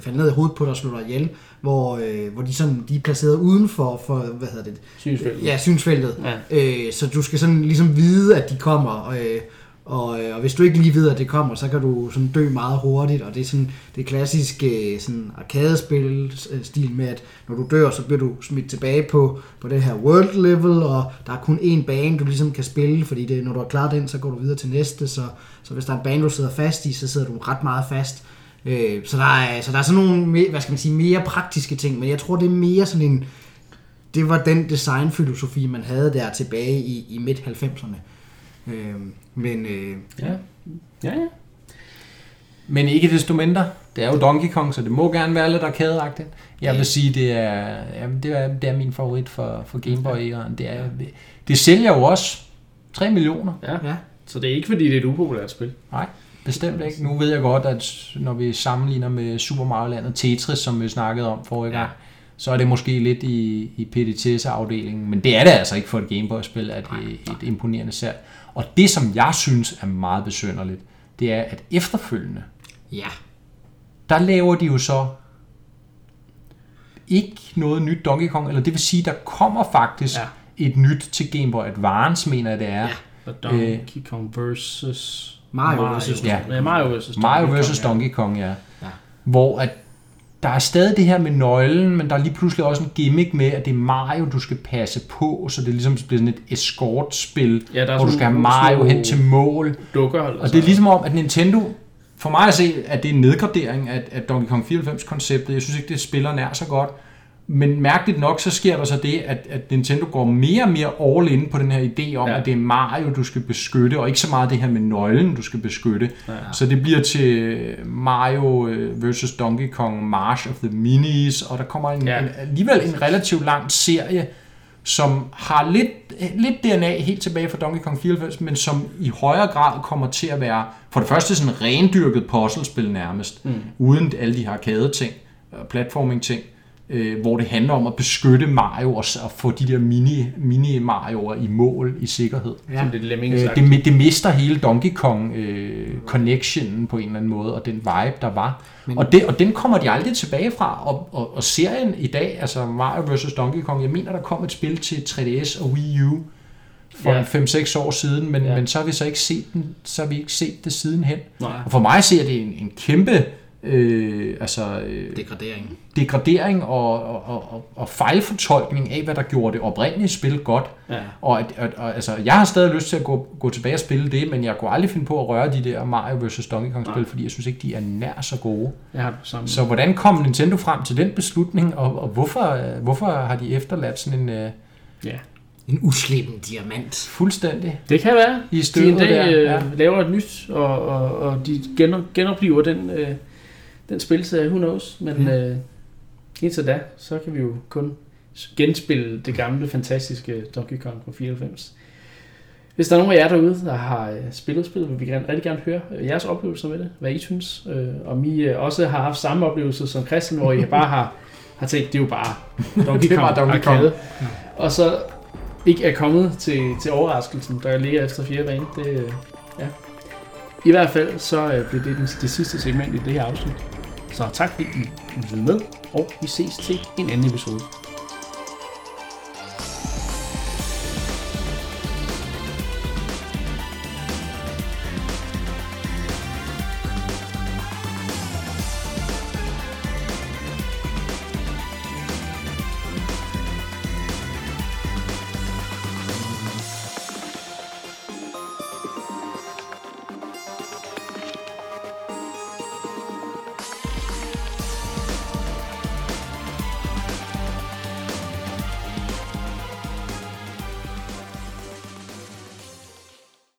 falde ned i hovedet på dig og slå dig ihjel, hvor, øh, hvor de, sådan, de er placeret uden for, for hvad hedder det? Synsfeltet. Ja, synsfeltet. Ja. Øh, så du skal sådan ligesom vide, at de kommer. Øh, og, øh, og hvis du ikke lige ved, at det kommer, så kan du sådan dø meget hurtigt, og det er sådan det klassiske øh, sådan arcade-spil-stil øh, med, at når du dør, så bliver du smidt tilbage på, på det her world level, og der er kun én bane, du ligesom kan spille, fordi det, når du har klaret den, så går du videre til næste, så, så hvis der er en bane, du sidder fast i, så sidder du ret meget fast. Øh, så, der er, så der er sådan nogle, hvad skal man sige, mere praktiske ting, men jeg tror, det er mere sådan en, det var den designfilosofi, man havde der tilbage i, i midt-90'erne. Øh, men øh, ja. ja, ja. Men ikke desto mindre, det er jo Donkey Kong, så det må gerne være lidt arcade-agtigt. Jeg vil sige, det er, ja, det er, det er min favorit for, for Game Boy æraen. Det, er, det sælger jo også 3 millioner. Ja. ja. Så det er ikke fordi, det er et upopulært spil? Nej, bestemt ikke. Nu ved jeg godt, at når vi sammenligner med Super Mario Land og Tetris, som vi snakkede om forrige gang, ja. Så er det måske lidt i, i PDTS-afdelingen, men det er det altså ikke for et Game Boy-spil, at det er et imponerende salg. Og det, som jeg synes er meget besynderligt, det er, at efterfølgende, ja. der laver de jo så ikke noget nyt Donkey Kong, eller det vil sige, der kommer faktisk ja. et nyt til Game Boy Advance, mener jeg det er. Ja, Donkey øh, Kong versus... Mario, Mario versus, ja. Mario versus Donkey Mario versus Kong, Donkey Kong, ja. ja. Hvor at der er stadig det her med nøglen, men der er lige pludselig også en gimmick med, at det er Mario, du skal passe på, så det ligesom bliver sådan et escort-spil, ja, hvor du skal have Mario hen til mål. Dukker, og det er ligesom om, at Nintendo for mig at se, at det er en nedgradering af, af Donkey Kong 94-konceptet. Jeg synes ikke, det spiller nær så godt. Men mærkeligt nok, så sker der så det, at, at Nintendo går mere og mere all in på den her idé om, ja. at det er Mario, du skal beskytte, og ikke så meget det her med nøglen, du skal beskytte. Ja. Så det bliver til Mario øh, versus Donkey Kong March of the Minis, og der kommer en, ja. en, alligevel en relativt lang serie, som har lidt, lidt DNA helt tilbage fra Donkey Kong 94, men som i højere grad kommer til at være, for det første sådan rendyrket puzzlespil nærmest, mm. uden alle de her arcade-ting, platforming-ting, øh, hvor det handler om at beskytte Mario og, og få de der mini, mini Mario'er i mål i sikkerhed. Ja. Som det, øh, det, det mister hele Donkey Kong øh, connectionen på en eller anden måde, og den vibe, der var. Men, og, det, og den kommer de aldrig tilbage fra. Og, og, og serien i dag, altså Mario vs. Donkey Kong, jeg mener, der kom et spil til 3DS og Wii U for ja. 5-6 år siden, men, ja. men så har vi så ikke set den, så har vi ikke set det sidenhen. Nej. Og for mig ser det en, en kæmpe øh, altså, øh, degradering, degradering og, og, og, og fejlfortolkning af, hvad der gjorde det oprindelige spil godt. Ja. Og, at, at, at, altså, jeg har stadig lyst til at gå, gå tilbage og spille det, men jeg kunne aldrig finde på at røre de der Mario vs. Donkey Kong spil, fordi jeg synes ikke, de er nær så gode. Ja, så hvordan kom Nintendo frem til den beslutning, og, og hvorfor, hvorfor har de efterladt sådan en... Øh, ja. En uslippen diamant. Fuldstændig. Det kan være. I de en dag der, øh, ja. laver et nyt, og, og, og de genoplever den... Øh, den spilserie, who knows. Men ja. øh, indtil da, så kan vi jo kun genspille det gamle, fantastiske Donkey Kong fra 94. Hvis der er nogen af jer derude, der har øh, spillet spillet, vil vi gerne, rigtig gerne høre øh, jeres oplevelser med det, hvad I synes. Øh, om I også har haft samme oplevelse som Christian, hvor I <laughs> bare har, har tænkt, det er jo bare Donkey Kong, Donkey Kong. Ja. Og så ikke er kommet til, til overraskelsen, der ligger efter fjerde bane. Det, ja. I hvert fald så bliver det det, det sidste segment i det her afsnit. Så tak fordi I lyttede med, og vi ses til en anden episode.